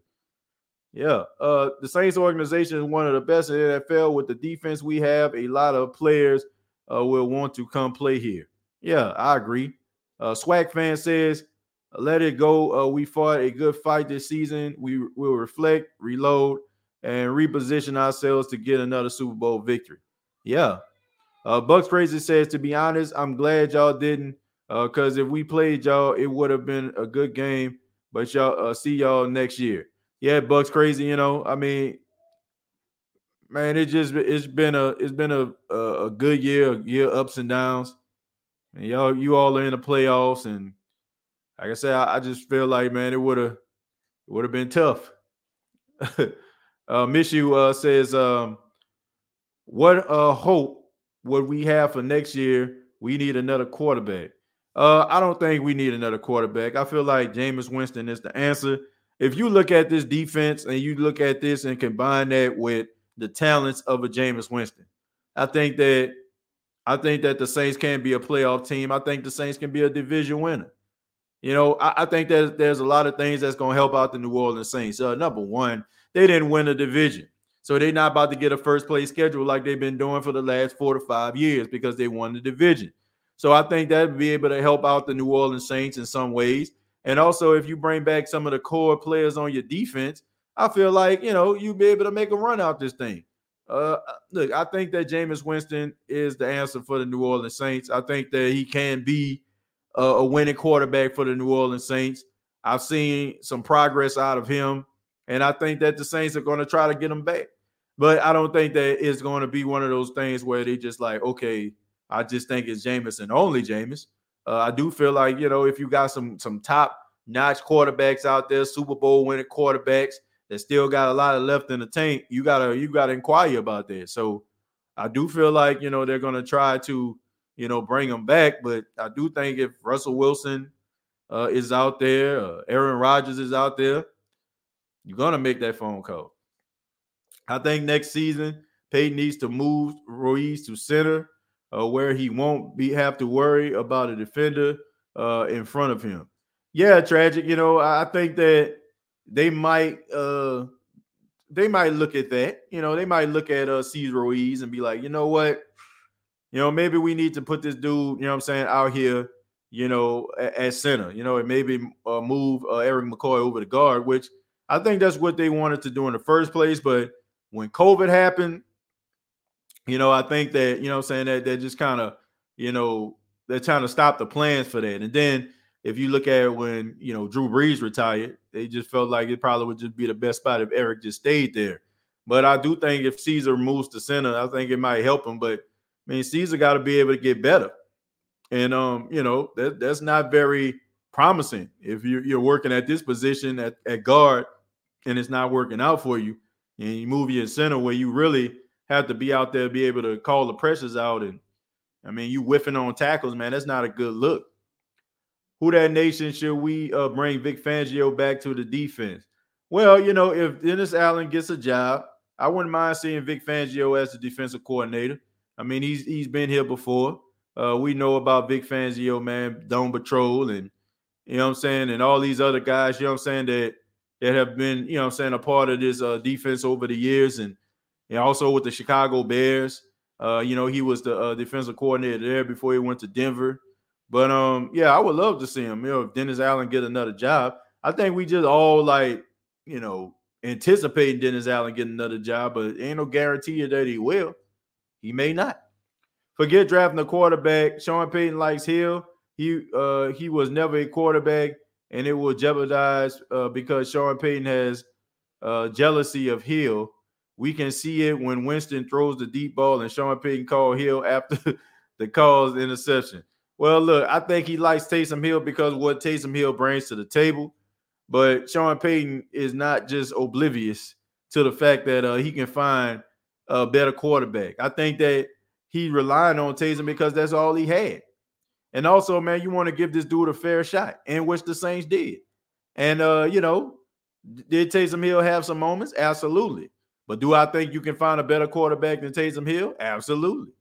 Yeah, uh, the Saints organization is one of the best in the NFL. With the defense we have, a lot of players uh, will want to come play here. Yeah, I agree. Uh, Swag fan says, "Let it go. Uh, we fought a good fight this season. We will reflect, reload, and reposition ourselves to get another Super Bowl victory." Yeah. Uh, Bucs Crazy says, to be honest, I'm glad y'all didn't, because uh, if we played y'all, it would have been a good game. But y'all uh, see y'all next year. Yeah, Bucs Crazy. You know, I mean, man, it just it's been a it's been a a, a good year, year ups and downs. And y'all, you all are in the playoffs, and like I said, I, I just feel like man, it would have would have been tough. [LAUGHS] uh, Miss you uh, says, um, what uh hope would we have for next year? We need another quarterback. Uh, I don't think we need another quarterback. I feel like Jameis Winston is the answer. If you look at this defense and you look at this and combine that with the talents of a Jameis Winston, I think that I think that the Saints can be a playoff team. I think the Saints can be a division winner. You know, I, I think that there's a lot of things that's going to help out the New Orleans Saints. Uh, number one, they didn't win a division. So they're not about to get a first place schedule like they've been doing for the last four to five years because they won the division. So I think that would be able to help out the New Orleans Saints in some ways. And also, if you bring back some of the core players on your defense, I feel like you know you'll be able to make a run out this thing. Uh, look, I think that Jameis Winston is the answer for the New Orleans Saints. I think that he can be a, a winning quarterback for the New Orleans Saints. I've seen some progress out of him, and I think that the Saints are going to try to get him back. But I don't think that it's going to be one of those things where they just like, okay, I just think it's Jameis and only Jameis. Uh, I do feel like you know if you got some some top notch quarterbacks out there, Super Bowl winning quarterbacks that still got a lot of left in the tank, you gotta you gotta inquire about that. So I do feel like you know they're gonna try to you know bring them back, but I do think if Russell Wilson uh, is out there, uh, Aaron Rodgers is out there, you're gonna make that phone call. I think next season Payton needs to move Ruiz to center, uh, where he won't be have to worry about a defender uh, in front of him. Yeah, tragic. You know, I think that they might uh, they might look at that. You know, they might look at uh, Cesar Ruiz and be like, you know what, you know, maybe we need to put this dude, you know, I'm saying, out here, you know, at, center. You know, and maybe uh, move uh, Erik McCoy over the guard, which I think that's what they wanted to do in the first place, but when COVID happened, you know, I think that, you know I'm saying, that they just kind of, you know, they're trying to stop the plans for that. And then if you look at when, you know, Drew Brees retired, they just felt like it probably would just be the best spot if Erik just stayed there. But I do think if Cesar moves to center, I think it might help him. But I mean, Cesar got to be able to get better. And um, you know, that, that's not very promising if you're, you're working at this position at, at guard and it's not working out for you and you move your center where you really have to be out there, be able to call the pressures out. And I mean, you whiffing on tackles, man. That's not a good look. Who that nation should we uh, bring Vic Fangio back to the defense? Well, you know, if Dennis Allen gets a job, I wouldn't mind seeing Vic Fangio as the defensive coordinator. I mean, he's he's been here before. Uh, we know about Vic Fangio, man, Dome Patrol, and you know what I'm saying, and all these other guys, you know what I'm saying, that that have been, you know what I'm saying, a part of this uh, defense over the years, and, and also with the Chicago Bears. Uh, you know, he was the uh, defensive coordinator there before he went to Denver. But um, yeah, I would love to see him. You know, if Dennis Allen get another job, I think we just all like, you know, anticipating Dennis Allen getting another job, but ain't no guarantee that he will. He may not. Forget drafting a quarterback. Sean Payton likes Hill. He uh he was never a quarterback, and it will jeopardize uh, because Sean Payton has uh jealousy of Hill. We can see it when Winston throws the deep ball and Sean Payton called Hill after [LAUGHS] the calls interception. Well, look, I think he likes Taysom Hill because what Taysom Hill brings to the table. But Sean Payton is not just oblivious to the fact that uh, he can find a better quarterback. I think that he relying on Taysom because that's all he had. And also, man, you want to give this dude a fair shot, and which the Saints did. And uh, you know, did Taysom Hill have some moments? Absolutely. But do I think you can find a better quarterback than Taysom Hill? Absolutely.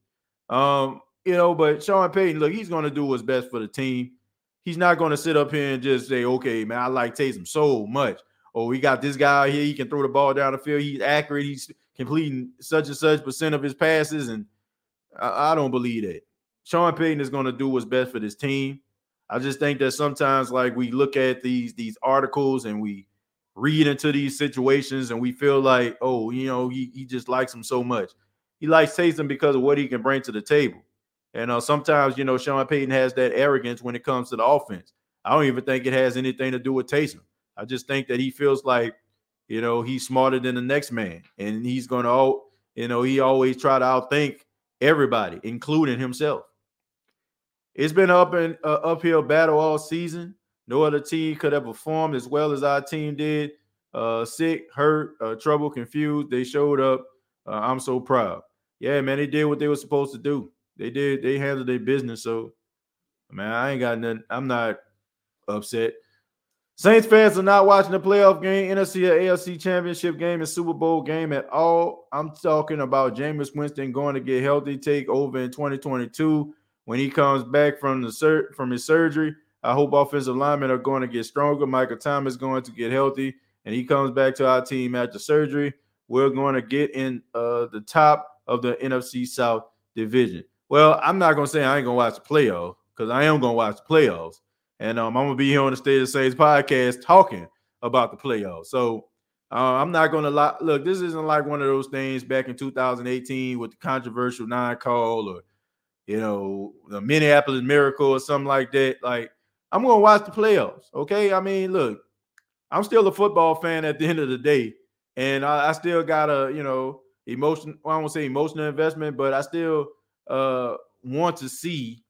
Um, you know, but Sean Payton, look, he's going to do what's best for the team. He's not going to sit up here and just say, okay, man, I like Taysom so much. Oh, we got this guy here. He can throw the ball down the field. He's accurate. He's completing such and such percent of his passes. And I, I don't believe that. Sean Payton is going to do what's best for this team. I just think that sometimes, like we look at these these articles and we read into these situations and we feel like, oh, you know, he, he just likes him so much. He likes Taysom because of what he can bring to the table. And uh, sometimes, you know, Sean Payton has that arrogance when it comes to the offense. I don't even think it has anything to do with Taysom. I just think that he feels like, you know, he's smarter than the next man, and he's going to, all, you know, he always try to outthink everybody, including himself. It's been up and uh, uphill battle all season. No other team could have performed as well as our team did. Uh, sick, hurt, uh, trouble, confused. They showed up. Uh, I'm so proud. Yeah, man, they did what they were supposed to do. They did. They handled their business. So, man, I ain't got nothing. I'm not upset. Saints fans are not watching the playoff game, NFC or AFC championship game, and Super Bowl game at all. I'm talking about Jameis Winston going to get healthy, take over in 2022 when he comes back from the sur- from his surgery. I hope offensive linemen are going to get stronger. Michael Thomas is going to get healthy, and he comes back to our team after surgery. We're going to get in uh, the top of the NFC South division. Well, I'm not gonna say I ain't gonna watch the playoffs because I am gonna watch the playoffs, and um, I'm gonna be here on the State of Saints podcast talking about the playoffs. So uh, I'm not gonna lie. Look, this isn't like one of those things back in 2018 with the controversial nine call or you know the Minneapolis Miracle or something like that. Like I'm gonna watch the playoffs. Okay, I mean, look, I'm still a football fan at the end of the day, and I, I still got a you know emotion. Well, I won't say emotional investment, but I still uh, want to see,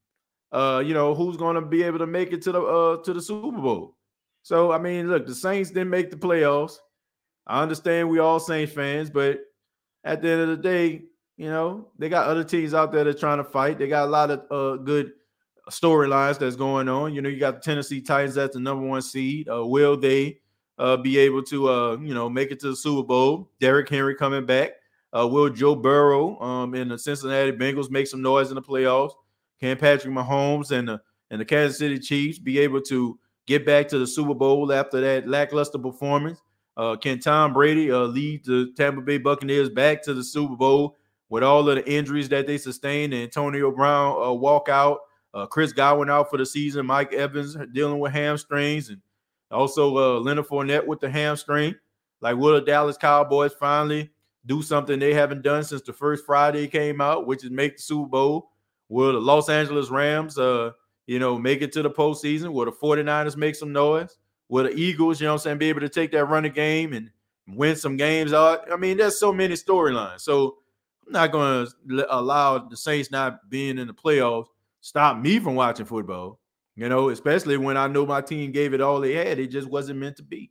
uh, you know, who's going to be able to make it to the uh, to the Super Bowl. So I mean, look, the Saints didn't make the playoffs. I understand we all Saints fans, but at the end of the day, you know, they got other teams out there that are trying to fight. They got a lot of uh, good storylines that's going on. You know, you got the Tennessee Titans that's the number one seed. Uh, will they uh, be able to, uh, you know, make it to the Super Bowl? Derrick Henry coming back. Uh, will Joe Burrow um, and the Cincinnati Bengals make some noise in the playoffs? Can Patrick Mahomes and the and the Kansas City Chiefs be able to get back to the Super Bowl after that lackluster performance? Uh, can Tom Brady uh, lead the Tampa Bay Buccaneers back to the Super Bowl with all of the injuries that they sustained? And Antonio Brown walk out, uh, Chris Godwin out for the season, Mike Evans dealing with hamstrings, and also uh, Leonard Fournette with the hamstring. Like will the Dallas Cowboys finally do something they haven't done since the first Friday came out, which is make the Super Bowl. Will the Los Angeles Rams, uh, you know, make it to the postseason? Will the 49ers make some noise? Will the Eagles, you know I'm saying, be able to take that running game and win some games? I mean, there's so many storylines. So I'm not going to allow the Saints not being in the playoffs stop me from watching football, you know, especially when I know my team gave it all they had. It just wasn't meant to be.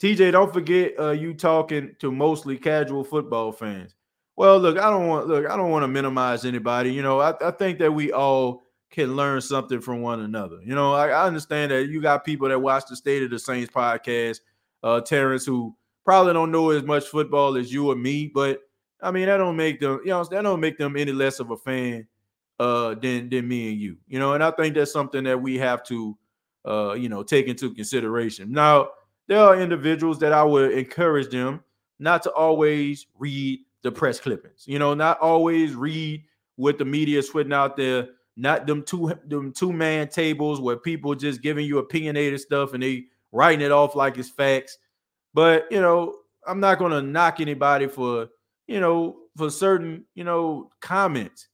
TJ, don't forget uh, you talking to mostly casual football fans. Well, look, I don't want look, I don't want to minimize anybody. You know, I, I think that we all can learn something from one another. You know, I, I, understand that you got people that watch the State of the Saints podcast, uh, Terrence, who probably don't know as much football as you or me, but I mean that don't make them, you know, that don't make them any less of a fan uh than than me and you. You know, and I think that's something that we have to uh, you know, take into consideration. Now, there are individuals that I would encourage them not to always read the press clippings. You know, not always read what the media is putting out there not them two them two man tables where people just giving you opinionated stuff and they writing it off like it's facts. But you know, I'm not gonna knock anybody for you know for certain you know comments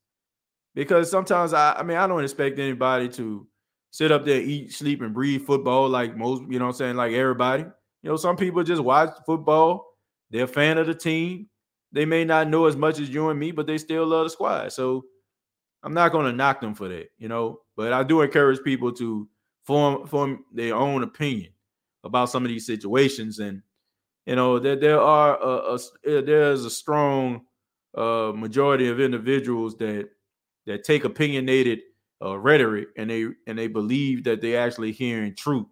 because sometimes I I mean I don't expect anybody to sit up there eat sleep and breathe football like most you know what I'm saying like everybody. You know some people just watch football they're a fan of the team. They may not know as much as you and me but they still love the squad. So I'm not to knock them for that, you know, but I do encourage people to form form their own opinion about some of these situations, and you know that there, there are a, a, there's a strong uh, majority of individuals that that take opinionated uh, rhetoric and they and they believe that they actually hearing truth,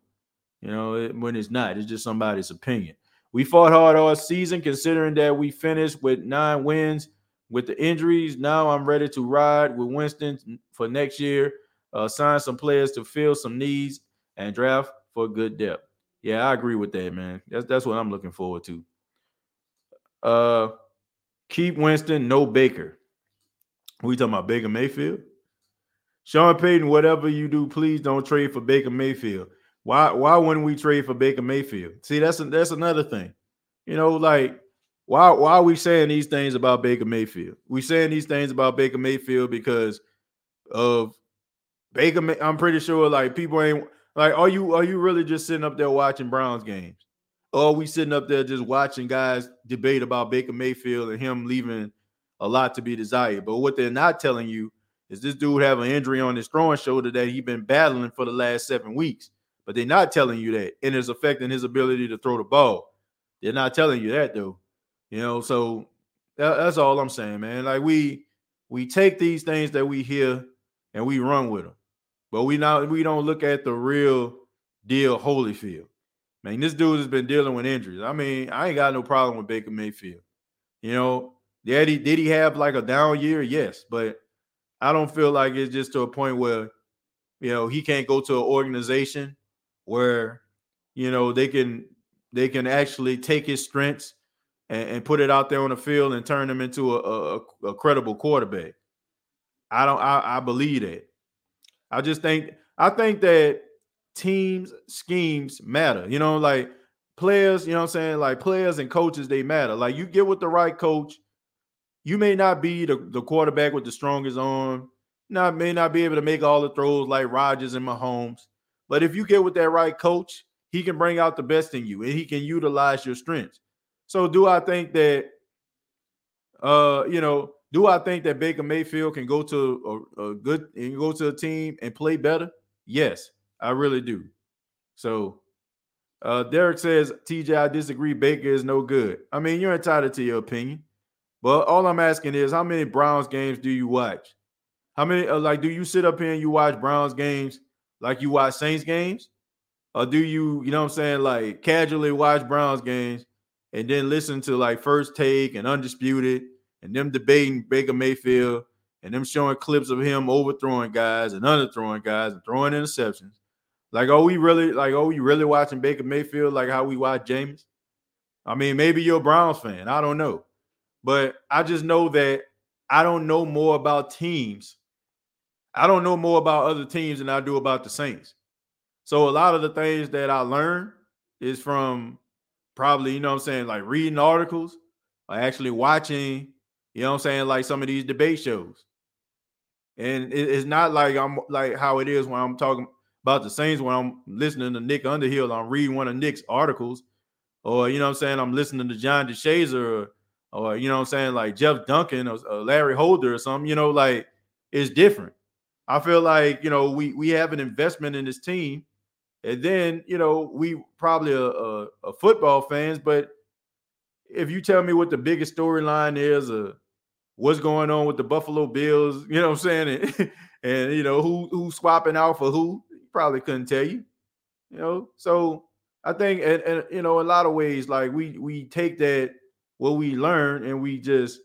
you know, when it's not, it's just somebody's opinion. We fought hard all season, considering that we finished with nine wins with the injuries, now I'm ready to ride with Winston for next year. Uh, sign some players to fill some needs and draft for good depth. Yeah, I agree with that, man. That's that's what I'm looking forward to. Uh, keep Winston, no Baker. We talking about Baker Mayfield? Sean Payton, whatever you do, please don't trade for Baker Mayfield. Why why wouldn't we trade for Baker Mayfield? See, that's a, that's another thing. You know, like why why are we saying these things about Baker Mayfield? We saying these things about Baker Mayfield because of Baker. May, I'm pretty sure like people ain't like are you are you really just sitting up there watching Browns games? Or are we sitting up there just watching guys debate about Baker Mayfield and him leaving a lot to be desired? But what they're not telling you is this dude have an injury on his throwing shoulder that he's been battling for the last seven weeks. But they're not telling you that, and it's affecting his ability to throw the ball. They're not telling you that though. You know, so that, that's all I'm saying, man. Like we we take these things that we hear and we run with them, but we not we don't look at the real deal Holyfield. Man, this dude has been dealing with injuries. I mean, I ain't got no problem with Baker Mayfield. You know, did he did he have like a down year? Yes, but I don't feel like it's just to a point where you know he can't go to an organization where you know they can they can actually take his strengths and, and, put it out there on the field and turn him into a, a, a credible quarterback. I don't. I, I believe that. I just think. I think that teams schemes matter. You know, like players. You know, I'm saying like players and coaches they matter. Like you get with the right coach. You may not be the, the quarterback with the strongest arm. Not may not be able to make all the throws like Rodgers and Mahomes. But if you get with that right coach, he can bring out the best in you and he can utilize your strengths. So do I think that uh you know, do I think that Baker Mayfield can go to a, a good and go to a team and play better? Yes, I really do. So uh Derek says, TJ, I disagree. Baker is no good. I mean, you're entitled to your opinion. But all I'm asking is how many Browns games do you watch? How many uh, like do you sit up here and you watch Browns games like you watch Saints games? Or do you, you know what I'm saying, like casually watch Browns games and then listen to like First Take and Undisputed and them debating Baker Mayfield and them showing clips of him overthrowing guys and underthrowing guys and throwing interceptions. Like, are we really like, are we really watching Baker Mayfield like how we watch Jameis? I mean, maybe you're a Browns fan. I don't know. But I just know that I don't know more about teams. I don't know more about other teams than I do about the Saints. So a lot of the things that I learn is from probably, you know I'm saying, like reading articles or actually watching, you know I'm saying, like some of these debate shows. And it's not like I'm like how it is when I'm talking about the Saints when I'm listening to Nick Underhill, I'm reading one of Nick's articles, or you know I'm saying, I'm listening to John DeShazier or, or you know what I'm saying, like Jeff Duncan or, or Larry Holder or something, you know, like it's different. I feel like you know we we have an investment in this team and then, you know, we probably a, a, a football fans, but if you tell me what the biggest storyline is, uh, what's going on with the Buffalo Bills, you know what I'm saying? And, [LAUGHS] and you know, who who's swapping out for who, probably couldn't tell you. You know, so I think and, and you know, in a lot of ways, like we we take that what we learn and we just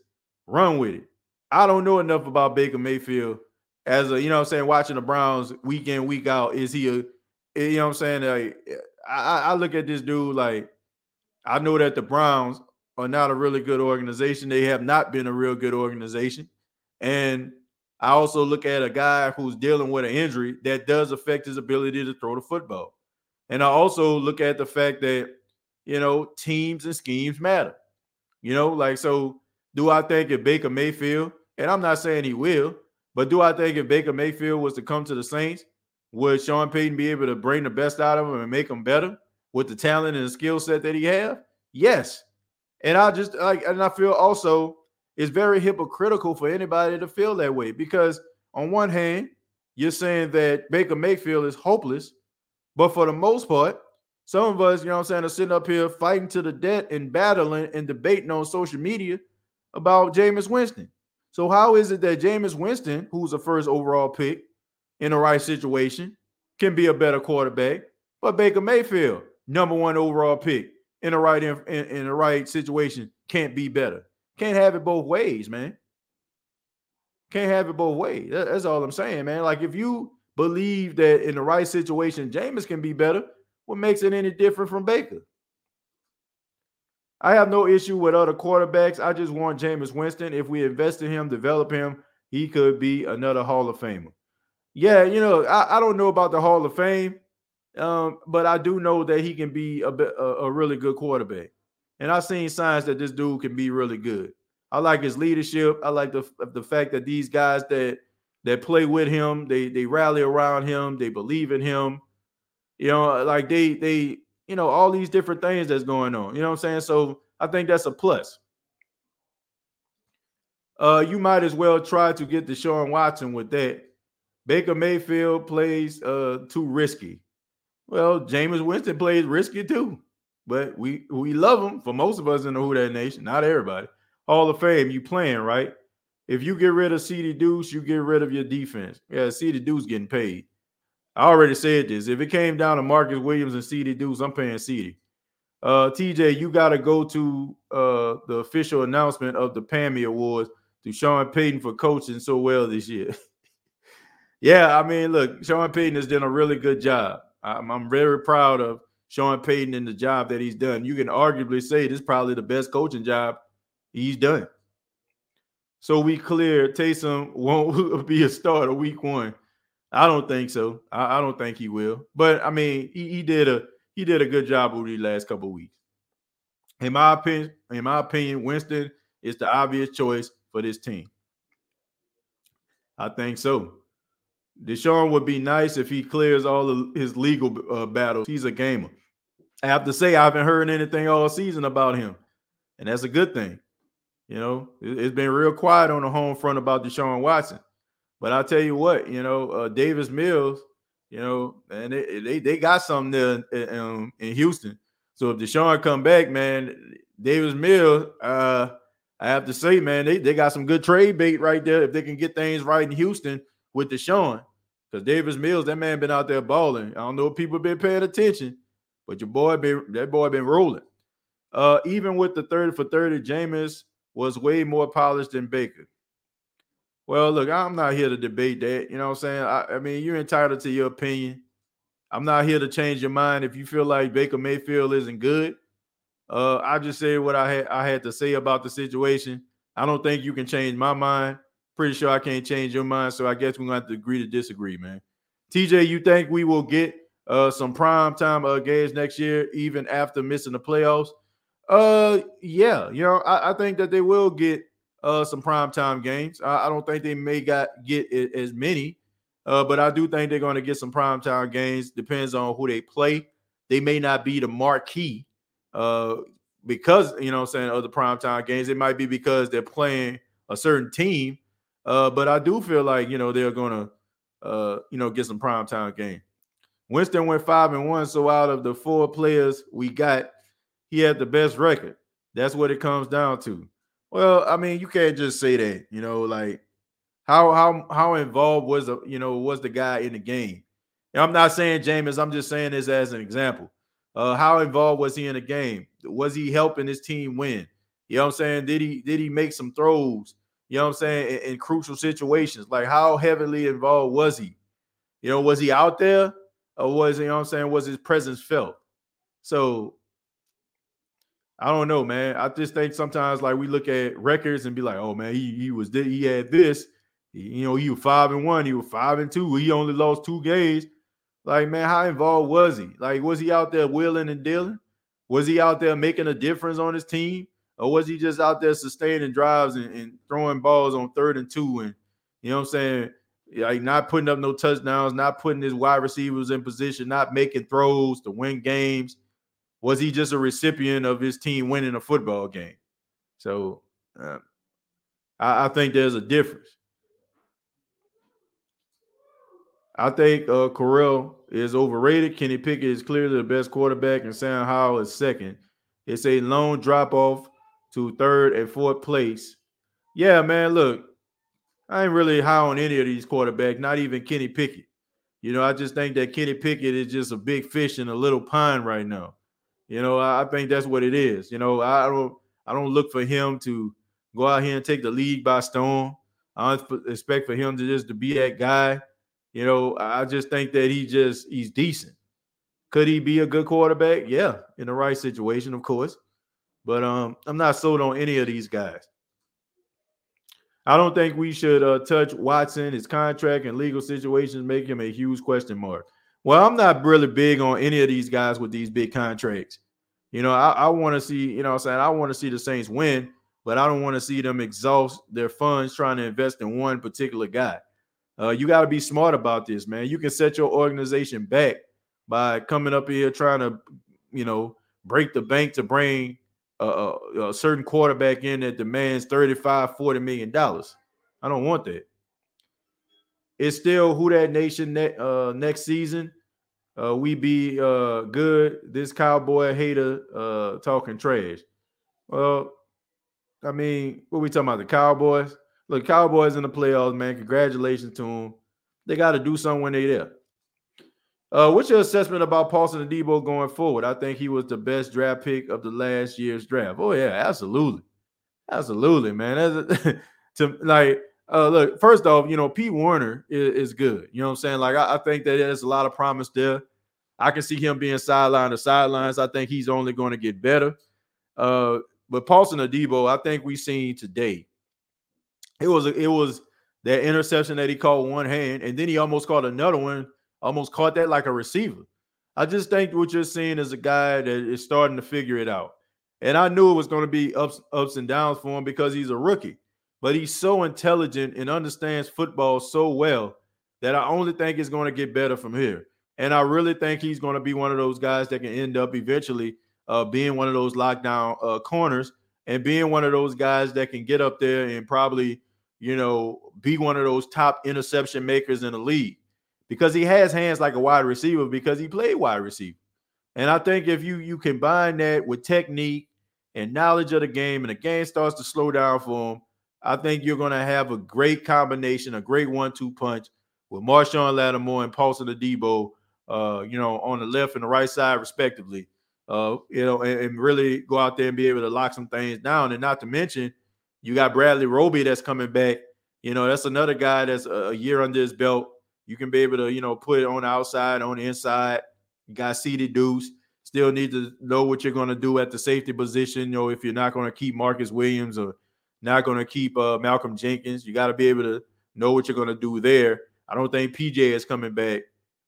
run with it. I don't know enough about Baker Mayfield as a, you know I'm saying, watching the Browns week in, week out. Is he a, eh, you know I'm saying? Like, eh, I, I look at this dude like, I know that the Browns are not a really good organization. They have not been a real good organization. And I also look at a guy who's dealing with an injury that does affect his ability to throw the football. And I also look at the fact that, you know, teams and schemes matter. You know, like, so do I think if Baker Mayfield, and I'm not saying he will, but do I think if Baker Mayfield was to come to the Saints, would Sean Payton be able to bring the best out of him and make him better with the talent and the skill set that he have? Yes. And I just like, and I feel also it's very hypocritical for anybody to feel that way because on one hand, you're saying that Baker Mayfield is hopeless, but for the most part, some of us, you know what I'm saying, are sitting up here fighting to the death and battling and debating on social media about Jameis Winston. So how is it that Jameis Winston, who's a first overall pick in the right situation, can be a better quarterback, but Baker Mayfield, number one overall pick in the right in, in, in the right situation, can't be better. Can't have it both ways, man. Can't have it both ways. That's all I'm saying, man. Like if you believe that in the right situation, Jameis can be better, what makes it any different from Baker? I have no issue with other quarterbacks. I just want Jameis Winston. If we invest in him, develop him, he could be another Hall of Famer. Yeah, you know, I, I don't know about the Hall of Fame, um, but I do know that he can be a, a, a really good quarterback. And I've seen signs that this dude can be really good. I like his leadership. I like the the fact that these guys that that play with him, they they rally around him, they believe in him. You know, like they they you know, all these different things that's going on. You know what I'm saying? So I think that's a plus. Uh, you might as well try to get the Deshaun Watson with that. Baker Mayfield plays uh too risky. Well, Jameis Winston plays risky too, but we we love him for most of us in the Who That Nation, not everybody. Hall of Fame, you playing right? If you get rid of CD Deuce, you get rid of your defense. Yeah, CD Deuce getting paid. I already said this. If it came down to Marcus Williams and CD Deuce, I'm paying CD. Uh, TJ, you got to go to uh, the official announcement of the Pammy Awards to Sean Payton for coaching so well this year. [LAUGHS] yeah, I mean, look, Sean Payton has done a really good job. I'm, I'm very proud of Sean Payton and the job that he's done. You can arguably say this is probably the best coaching job he's done. So we clear Taysom won't [LAUGHS] be a starter week one. I don't think so. I, I don't think he will. But I mean, he, he, did a he did a good job over the last couple weeks. In my opinion, in my opinion, Winston is the obvious choice for this team. I think so. Deshaun would be nice if he clears all of his legal uh, battles. He's a gamer. I have to say, I haven't heard anything all season about him, and that's a good thing. You know, it, it's been real quiet on the home front about Deshaun Watson. But I'll tell you what, you know, uh, Davis Mills, you know, and they, they, they got something there in, um, in Houston. So if Deshaun come back, man, Davis Mills, uh, I have to say, man, they, they got some good trade bait right there if they can get things right in Houston with Deshaun. Because Davis Mills, that man been out there balling. I don't know if people been paying attention, but your boy been that boy been rolling. Uh, even with the 30 for 30, Jameis was way more polished than Baker. Well, look, I'm not here to debate that. You know what I'm saying? I, I, mean, you're entitled to your opinion. I'm not here to change your mind if you feel like Baker Mayfield isn't good. Uh, I just say what I had I had to say about the situation. I don't think you can change my mind. Pretty sure I can't change your mind. So I guess we're gonna have to agree to disagree, man. TJ, you think we will get uh, some prime time uh, games next year, even after missing the playoffs? Uh, yeah, you know, I, I think that they will get uh, some primetime games. I, I, don't think they may got get as many, uh, but I do think they're going to get some primetime games. Depends on who they play. They may not be the marquee uh, because you know I'm saying of the primetime games. It might be because they're playing a certain team. Uh, but I do feel like you know they're going to uh, you know get some primetime game. Winston went five and one, so out of the four players we got, he had the best record. That's what it comes down to. Well, I mean, you can't just say that, you know, like how how how involved was the you know was the guy in the game? And I'm not saying Jameis, I'm just saying this as an example. Uh, how involved was he in the game? Was he helping his team win? You know what I'm saying? Did he did he make some throws? You know what I'm saying in, in crucial situations? Like how heavily involved was he? You know, was he out there or was he, you know what I'm saying? Was his presence felt? So I don't know, man. I just think sometimes like we look at records and be like, oh man, he he was he had this, you know, he was five and one, he was five and two, he only lost two games. Like, man, how involved was he? Like, was he out there willing and dealing? Was he out there making a difference on his team? Or was he just out there sustaining drives and, and throwing balls on third and two and you know what I'm saying? Like not putting up no touchdowns, not putting his wide receivers in position, not making throws to win games. Was he just a recipient of his team winning a football game? So uh, I, I think there's a difference. I think uh Corral is overrated. Kenny Pickett is clearly the best quarterback, and Sam Howell is second. It's a long drop off to third and fourth place. Yeah, man. Look, I ain't really high on any of these quarterbacks, not even Kenny Pickett. You know, I just think that Kenny Pickett is just a big fish in a little pond right now. You know, I think that's what it is. You know, I don't I don't look for him to go out here and take the league by storm. I don't expect for him to just to be that guy you know, I just think that he just he's decent. Could he be a good quarterback? Yeah, in the right situation, of course. But um, I'm not sold on any of these guys. I don't think we should uh, touch Watson. His contract and legal situations make him a huge question mark. Well, I'm not really big on any of these guys with these big contracts. You know, I, I want to see, you know I'm saying? I want to see the Saints win, but I don't want to see them exhaust their funds trying to invest in one particular guy. Uh, you got to be smart about this, man. You can set your organization back by coming up here trying to, you know, break the bank to bring a, a, a certain quarterback in that demands 35, 40 million dollars. I don't want that. It's still who that nation ne- uh, next season. Uh, we be uh, good. This cowboy hater uh, talking trash. Well, I mean, what we talking about? The Cowboys? Look, Cowboys in the playoffs, man. Congratulations to them. They got to do something when they're there. Uh, what's your assessment about Paulson Adebo going forward? I think he was the best draft pick of the last year's draft. Oh yeah, absolutely, absolutely, man. [LAUGHS] to like, uh, look, first off, you know Pete Werner is, is good. You know what I'm saying? Like, I, I, think that there's a lot of promise there. I can see him being sideline to sidelines. I think he's only going to get better. Uh, but Paulson Adebo, I think we've seen today it was it was that interception that he caught one hand, and then he almost caught another one, almost caught that like a receiver. I just think what you're seeing is a guy that is starting to figure it out. And I knew it was going to be ups, ups and downs for him because he's a rookie. But he's so intelligent and understands football so well that I only think it's going to get better from here. And I really think he's going to be one of those guys that can end up eventually uh, being one of those lockdown uh, corners and being one of those guys that can get up there and probably you know, be one of those top interception makers in the league because he has hands like a wide receiver because he played wide receiver. And I think if you you combine that with technique and knowledge of the game, and the game starts to slow down for him, I think you're going to have a great combination, a great one-two punch with Marshon Lattimore and Paulson Adebo, uh, you know, on the left and the right side, respectively. Uh, you know, and, and really go out there and be able to lock some things down. And not to mention, you got Bradley Roby that's coming back. You know, that's another guy that's a year under his belt. You can be able to, you know, put it on the outside, on the inside. You got Ceedy Duce. Still need to know what you're going to do at the safety position. You know, if you're not going to keep Marcus Williams or not going to keep uh, Malcolm Jenkins, you got to be able to know what you're going to do there. I don't think PJ is coming back,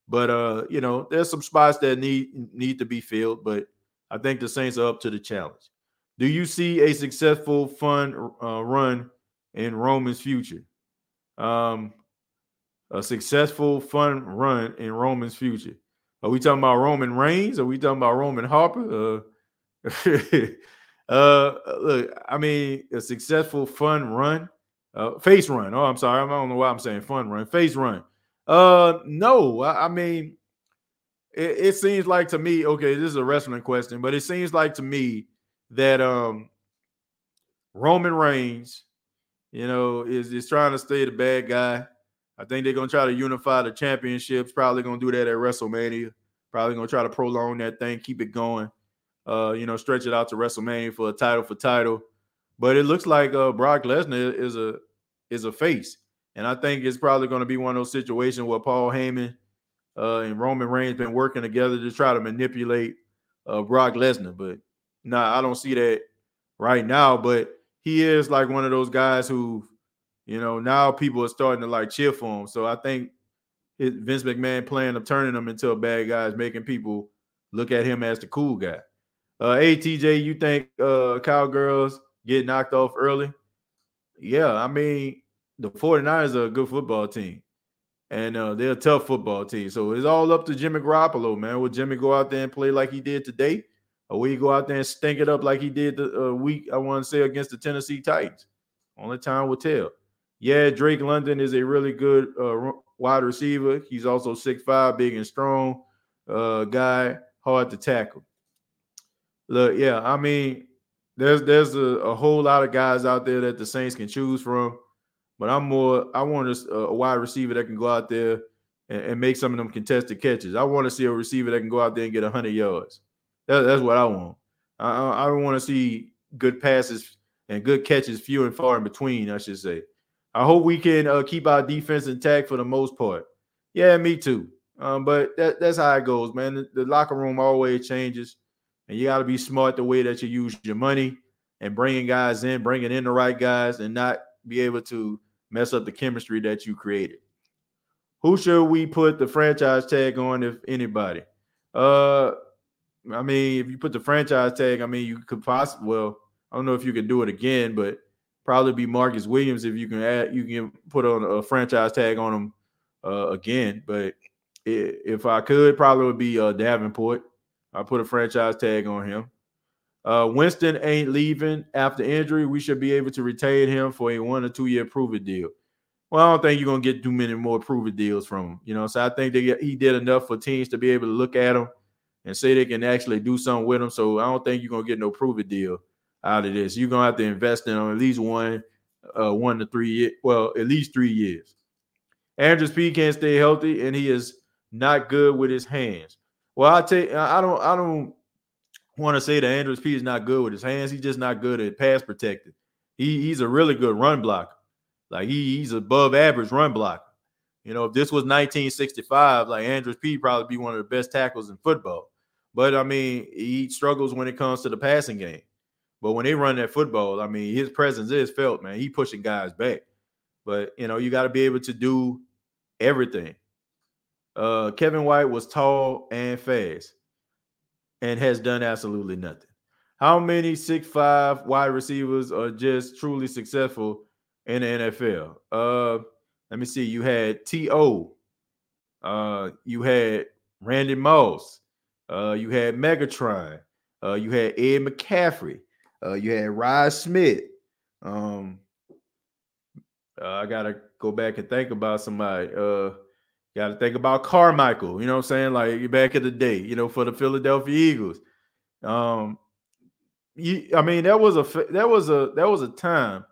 but uh, you know, there's some spots that need need to be filled. But I think the Saints are up to the challenge. Do you see a successful, fun uh, run in Roman's future? Um, a successful, fun run in Roman's future. Are we talking about Roman Reigns? Are we talking about Roman Harper? Uh, [LAUGHS] uh, look, I mean, a successful, fun run, uh, face run. Oh, I'm sorry, I don't know why I'm saying fun run, face run. Uh, no, I, I mean, it, it seems like to me. Okay, this is a wrestling question, but it seems like to me that um Roman Reigns, you know, is is trying to stay the bad guy. I think they're gonna try to unify the championships. Probably gonna do that at WrestleMania. Probably gonna try to prolong that thing, keep it going. Uh, you know, stretch it out to WrestleMania for a title for title. But it looks like uh, Brock Lesnar is a is a face, and I think it's probably going to be one of those situations where Paul Heyman uh, and Roman Reigns been working together to try to manipulate uh, Brock Lesnar. But nah, I don't see that right now. But he is like one of those guys who, you know, now people are starting to like cheer for him. So I think Vince McMahon plan of turning him into a bad guy is making people look at him as the cool guy. Uh, hey, TJ, you think uh, Cowgirls get knocked off early? Yeah, I mean, the 49ers are a good football team and uh, they're a tough football team. So it's all up to Jimmy Garoppolo, man. Will Jimmy go out there and play like he did today, or will he go out there and stink it up like he did the uh, week I want to say against the Tennessee Titans? Only time will tell. Yeah, Drake London is a really good uh, wide receiver. He's also six five, big and strong uh, guy, hard to tackle. Look, yeah, I mean, there's there's a, a whole lot of guys out there that the Saints can choose from. But I'm more, I want a, a wide receiver that can go out there and, and, make some of them contested catches. I want to see a receiver that can go out there and get 100 yards. That, that's what I want. I, I don't want to see good passes and good catches, few and far in between, I should say. I hope we can uh, keep our defense intact for the most part. Yeah, me too. Um, but that, that's how it goes, man. The, the locker room always changes, and you got to be smart the way that you use your money and bringing guys in, bringing in the right guys, and not be able to mess up the chemistry that you created. Who should we put the franchise tag on, if anybody? Uh, I mean, if you put the franchise tag, I mean, you could possibly. Well, I don't know if you can do it again, but probably be Marcus Williams if you can add. You can put on a franchise tag on him uh, again. But if I could, probably would be uh, Davenport. I put a franchise tag on him. Uh, Winston ain't leaving after injury. We should be able to retain him for a one or two year prove it deal. Well, I don't think you're gonna get too many more prove it deals from him. You know, so I think that he did enough for teams to be able to look at him and say they can actually do something with him. So I don't think you're gonna get no prove it deal out of this. You're gonna have to invest in him at least one, uh, one to three years. Well, at least three years. Andrus Peat can't stay healthy, and he is not good with his hands. Well, I take I don't I don't want to say that Andrus Peat is not good with his hands. He's just not good at pass protecting. He, he's a really good run blocker. Like he, he's above average run blocker. You know, if this was 1965, like Andrus Peat probably be one of the best tackles in football. But I mean, he struggles when it comes to the passing game. But when they run that football, I mean, his presence is felt, man. He pushing guys back. But you know, you got to be able to do everything. Uh, Kevin White was tall and fast and has done absolutely nothing. How many six five wide receivers are just truly successful in the NFL? Uh, let me see. You had T.O. Uh, you had Randy Moss. Uh, you had Megatron. Uh, you had Ed McCaffrey. Uh, you had Rod Smith. Um, uh, I gotta go back and think about somebody. Uh, got to think about Carmichael, you know what I'm saying? Like back in the day, you know, for the Philadelphia Eagles. Um, you, I mean, that was a that was a that was a time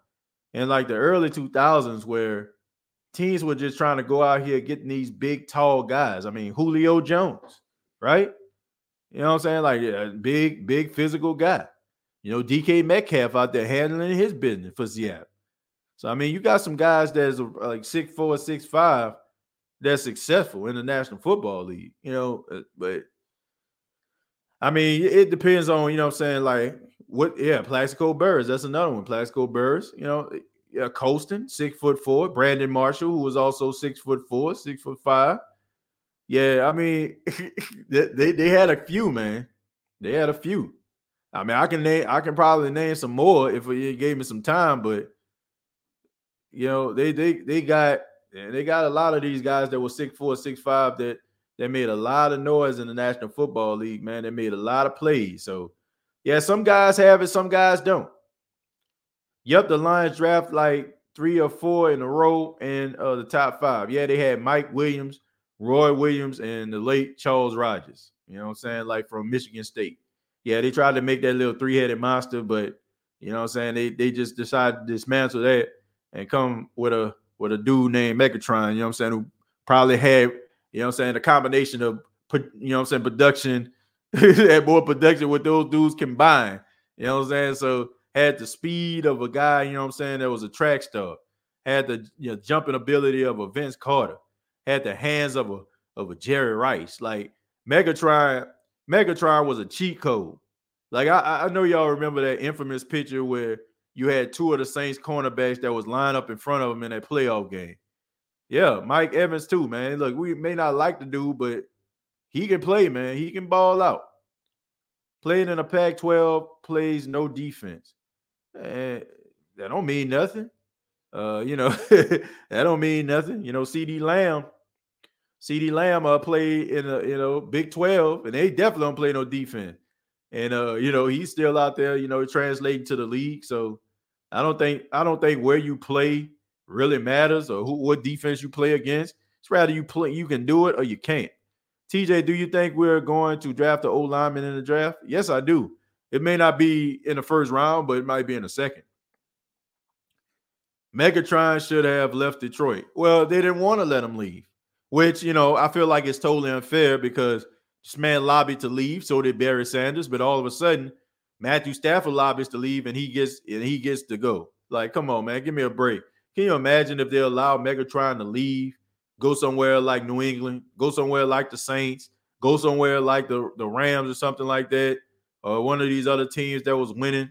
in like the early 2000s where teams were just trying to go out here getting these big, tall guys. I mean, Julio Jones, right? You know what I'm saying? Like a big, big physical guy. You know, DK Metcalf out there handling his business for Seattle. So I mean, you got some guys that's like six four, six five that's successful in the National Football League, you know, uh, but I mean, it depends on, you know I'm saying, like what, yeah, Plaxico Burress, that's another one. Plaxico Burress, you know, yeah, Colston, six foot four, Brandon Marshall, who was also six foot four, six foot five. Yeah, I mean, [LAUGHS] they, they had a few, man. They had a few. I mean, I can name, I can probably name some more if you gave me some time, but you know, they they they got and they got a lot of these guys that were six four, six five that that made a lot of noise in the National Football League, man. They made a lot of plays. So yeah, some guys have it, some guys don't. Yep, the Lions draft like three or four in a row in uh, the top five. Yeah, they had Mike Williams, Roy Williams, and the late Charles Rogers. You know what I'm saying? Like from Michigan State. Yeah, they tried to make that little three-headed monster, but You know what I'm saying? They they just decided to dismantle that and come with a with a dude named Megatron, you know what I'm saying, who probably had, you know what I'm saying, a combination of you know what I'm saying, production, [LAUGHS] had more production with those dudes combined. You know what I'm saying? So had the speed of a guy, you know what I'm saying, that was a track star, had the you know, jumping ability of a Vince Carter, had the hands of a of a Jerry Rice. Like Megatron, Megatron was a cheat code. Like I, I know y'all remember that infamous picture where you had two of the Saints cornerbacks that was lined up in front of him in that playoff game. Yeah, Mike Evans too, man. Look, we may not like the dude, but he can play, man. He can ball out. Playing in a Pac-12, plays no defense. And that don't mean nothing. Uh, you know, [LAUGHS] that don't mean nothing. You know, CeeDee Lamb, CeeDee Lamb uh played in a you know Big 12, and they definitely don't play no defense. And uh, you know, he's still out there, you know, translating to the league. So I don't think I don't think where you play really matters or who what defense you play against. It's rather you play you can do it or you can't. TJ, do you think we're going to draft the old lineman in the draft? Yes, I do. It may not be in the first round, but it might be in the second. Megatron should have left Detroit. Well, they didn't want to let him leave, which you know I feel like it's totally unfair because this man lobbied to leave, so did Barry Sanders, but all of a sudden Matthew Stafford lobbies to leave and he gets and he gets to go. Like, come on, man, give me a break. Can you imagine if they allow Megatron to leave, go somewhere like New England, go somewhere like the Saints, go somewhere like the, the Rams or something like that, or one of these other teams that was winning?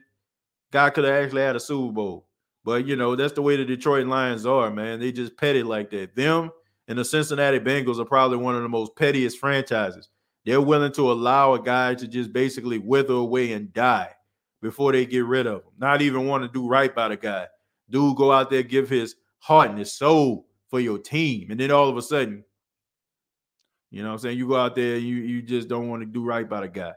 Guy could have actually had a Super Bowl. But you know, that's the way the Detroit Lions are, man. They just petty like that. Them and the Cincinnati Bengals are probably one of the most pettiest franchises. They're willing to allow a guy to just basically wither away and die before they get rid of him. Not even want to do right by the guy. Dude, go out there, give his heart and his soul for your team. And then all of a sudden, you know what I'm saying? You go out there, you you just don't want to do right by the guy.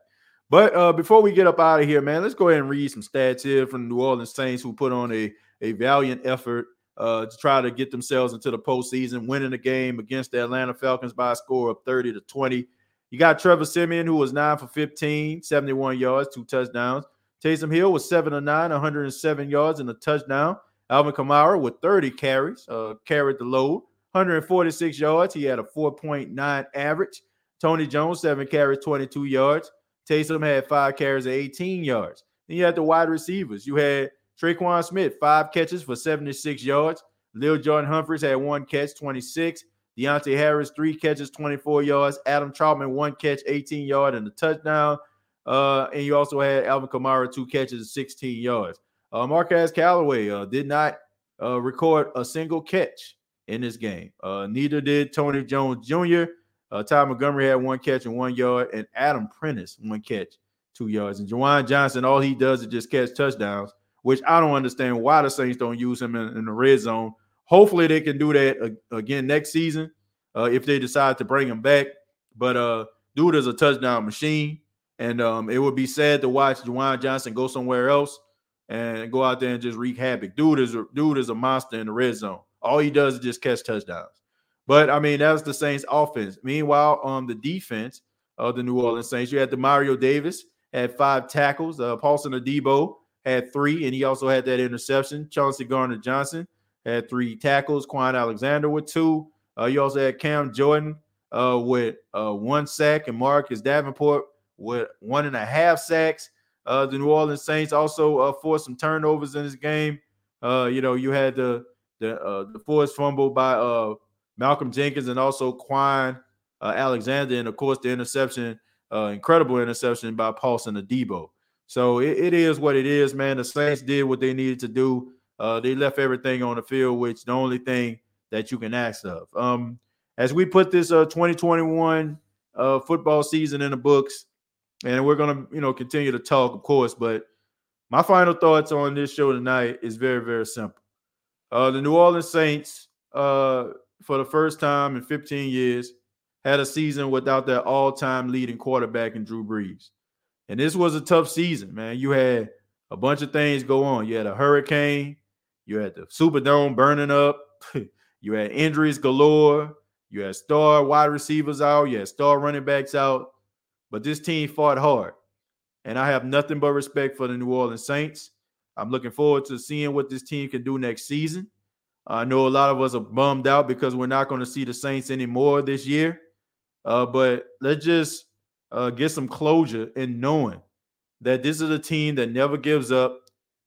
But uh, before we get up out of here, man, let's go ahead and read some stats here from the New Orleans Saints who put on a, a valiant effort uh, to try to get themselves into the postseason, winning the game against the Atlanta Falcons by a score of 30 to 20. You got Trevor Siemian, who was 9 for 15, 71 yards, two touchdowns. Taysom Hill was 7 to 9, 107 yards and a touchdown. Alvin Kamara with 30 carries, uh, carried the load, 146 yards. He had a 4.9 average. Tony Jones, seven carries, 22 yards. Taysom had five carries, 18 yards. Then you had the wide receivers. You had Tre'Quan Smith, five catches for 76 yards. Lil'Jordan Humphreys had one catch, 26. Deonte Harris, three catches, 24 yards. Adam Trautman, one catch, 18 yards, and a touchdown. Uh, and you also had Alvin Kamara, two catches, 16 yards. Uh, Marquez Callaway uh, did not uh, record a single catch in this game. Uh, neither did Tony Jones Jr. Uh, Ty Montgomery had one catch and one yard, and Adam Prentice one catch, two yards. And Juwan Johnson, all he does is just catch touchdowns, which I don't understand why the Saints don't use him in, in the red zone. Hopefully, they can do that again next season uh, if they decide to bring him back. But uh, dude is a touchdown machine, and um, it would be sad to watch Juwan Johnson go somewhere else and go out there and just wreak havoc. Dude is a, dude is a monster in the red zone. All he does is just catch touchdowns. But I mean, that's the Saints' offense. Meanwhile, on the defense of the New Orleans Saints, you had Demario Davis had five tackles. Uh, Paulson Adebo had three, and he also had that interception. Chauncey Gardner Johnson had three tackles. Kwon Alexander with two. Uh, you also had Cam Jordan uh, with uh, one sack, and Marcus Davenport with one and a half sacks. Uh, the New Orleans Saints also uh, forced some turnovers in this game. Uh, you know, you had the the the forced fumble by Malcolm Jenkins and also uh, Alexander, and of course the interception, incredible interception by Paulson Adebo. So it, it is what it is, man. The Saints did what they needed to do. Uh, they left everything on the field, which the only thing that you can ask of. Um, as we put this uh, 2021 uh, football season in the books, and we're gonna you know continue to talk, of course. But my final thoughts on this show tonight is very very simple. Uh, the New Orleans Saints, uh, for the first time in 15 years, had a season without their all-time leading quarterback in Drew Brees, and this was a tough season, man. You had a bunch of things go on. You had a hurricane, you had the Superdome burning up, [LAUGHS] you had injuries galore, you had star wide receivers out, you had star running backs out. But this team fought hard. And I have nothing but respect for the New Orleans Saints. I'm looking forward to seeing what this team can do next season. I know a lot of us are bummed out because we're not going to see the Saints anymore this year. Uh, but let's just uh, get some closure in knowing that this is a team that never gives up.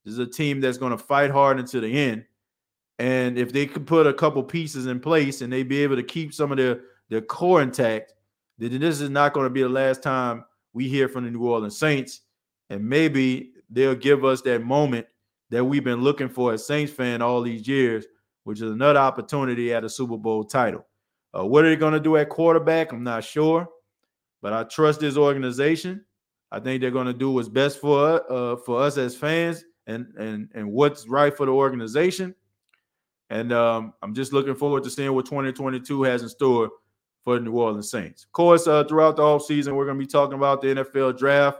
This is a team that's going to fight hard until the end. And if they could put a couple pieces in place and they be able to keep some of their, their core intact, then this is not going to be the last time we hear from the New Orleans Saints. And maybe they'll give us that moment that we've been looking for as Saints fan all these years, which is another opportunity at a Super Bowl title. Uh, what are they going to do at quarterback? I'm not sure, but I trust this organization. I think they're going to do what's best for uh, for us as fans and and and what's right for the organization. And um, I'm just looking forward to seeing what 2022 has in store for the New Orleans Saints. Of course, uh, throughout the offseason, we're going to be talking about the NFL draft.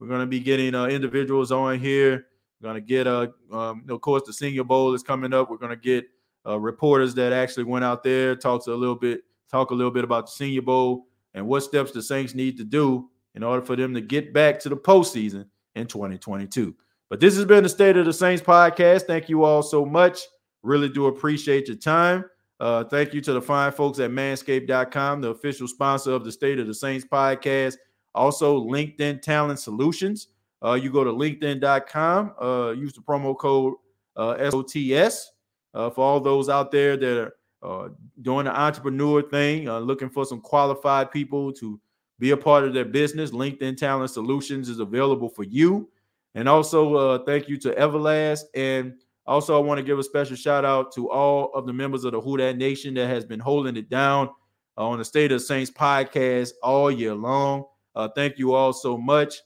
We're going to be getting uh, individuals on here. We're going to get, uh, um, of course, the Senior Bowl is coming up. We're going to get uh, reporters that actually went out there, talk a little bit, talk a little bit about the Senior Bowl and what steps the Saints need to do in order for them to get back to the postseason in 2022. But this has been the State of the Saints podcast. Thank you all so much. Really do appreciate your time. Uh, thank you to the fine folks at manscaped.com, the official sponsor of the State of the Saints podcast. Also, LinkedIn Talent Solutions. Uh, you go to linkedin.com, uh, use the promo code uh, SOTS uh, for all those out there that are uh, doing the entrepreneur thing, uh, looking for some qualified people to be a part of their business. LinkedIn Talent Solutions is available for you. And also, uh, thank you to Everlast. And also, I want to give a special shout out to all of the members of the Who That Nation that has been holding it down on the State of Saints podcast all year long. Uh, thank you all so much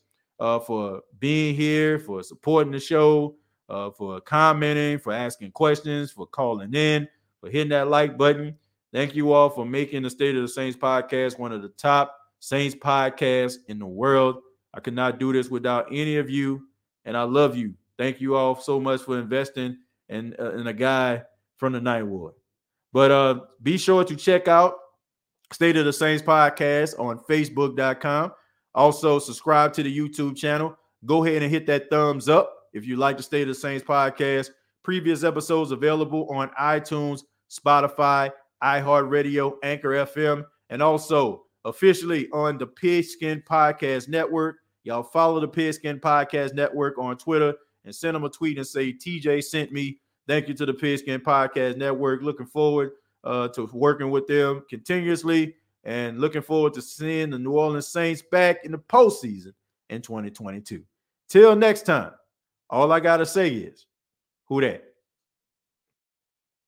uh, for being here, for supporting the show, uh, for commenting, for asking questions, for calling in, for hitting that like button. Thank you all for making the State of the Saints podcast one of the top Saints podcasts in the world. I could not do this without any of you, and I love you. Thank you all so much for investing in, uh, in a guy from the Ninth Ward. But uh, be sure to check out State of the Saints podcast on Facebook.com. Also, subscribe to the YouTube channel. Go ahead and hit that thumbs up if you like the State of the Saints podcast. Previous episodes available on iTunes, Spotify, iHeartRadio, Anchor FM, and also officially on the Pigskin Podcast Network. Y'all follow the Pigskin Podcast Network on Twitter and send them a tweet and say, TJ sent me. Thank you to the Pigskin Podcast Network. Looking forward uh, to working with them continuously and looking forward to seeing the New Orleans Saints back in the postseason in 2022. Till next time, all I got to say is, who that?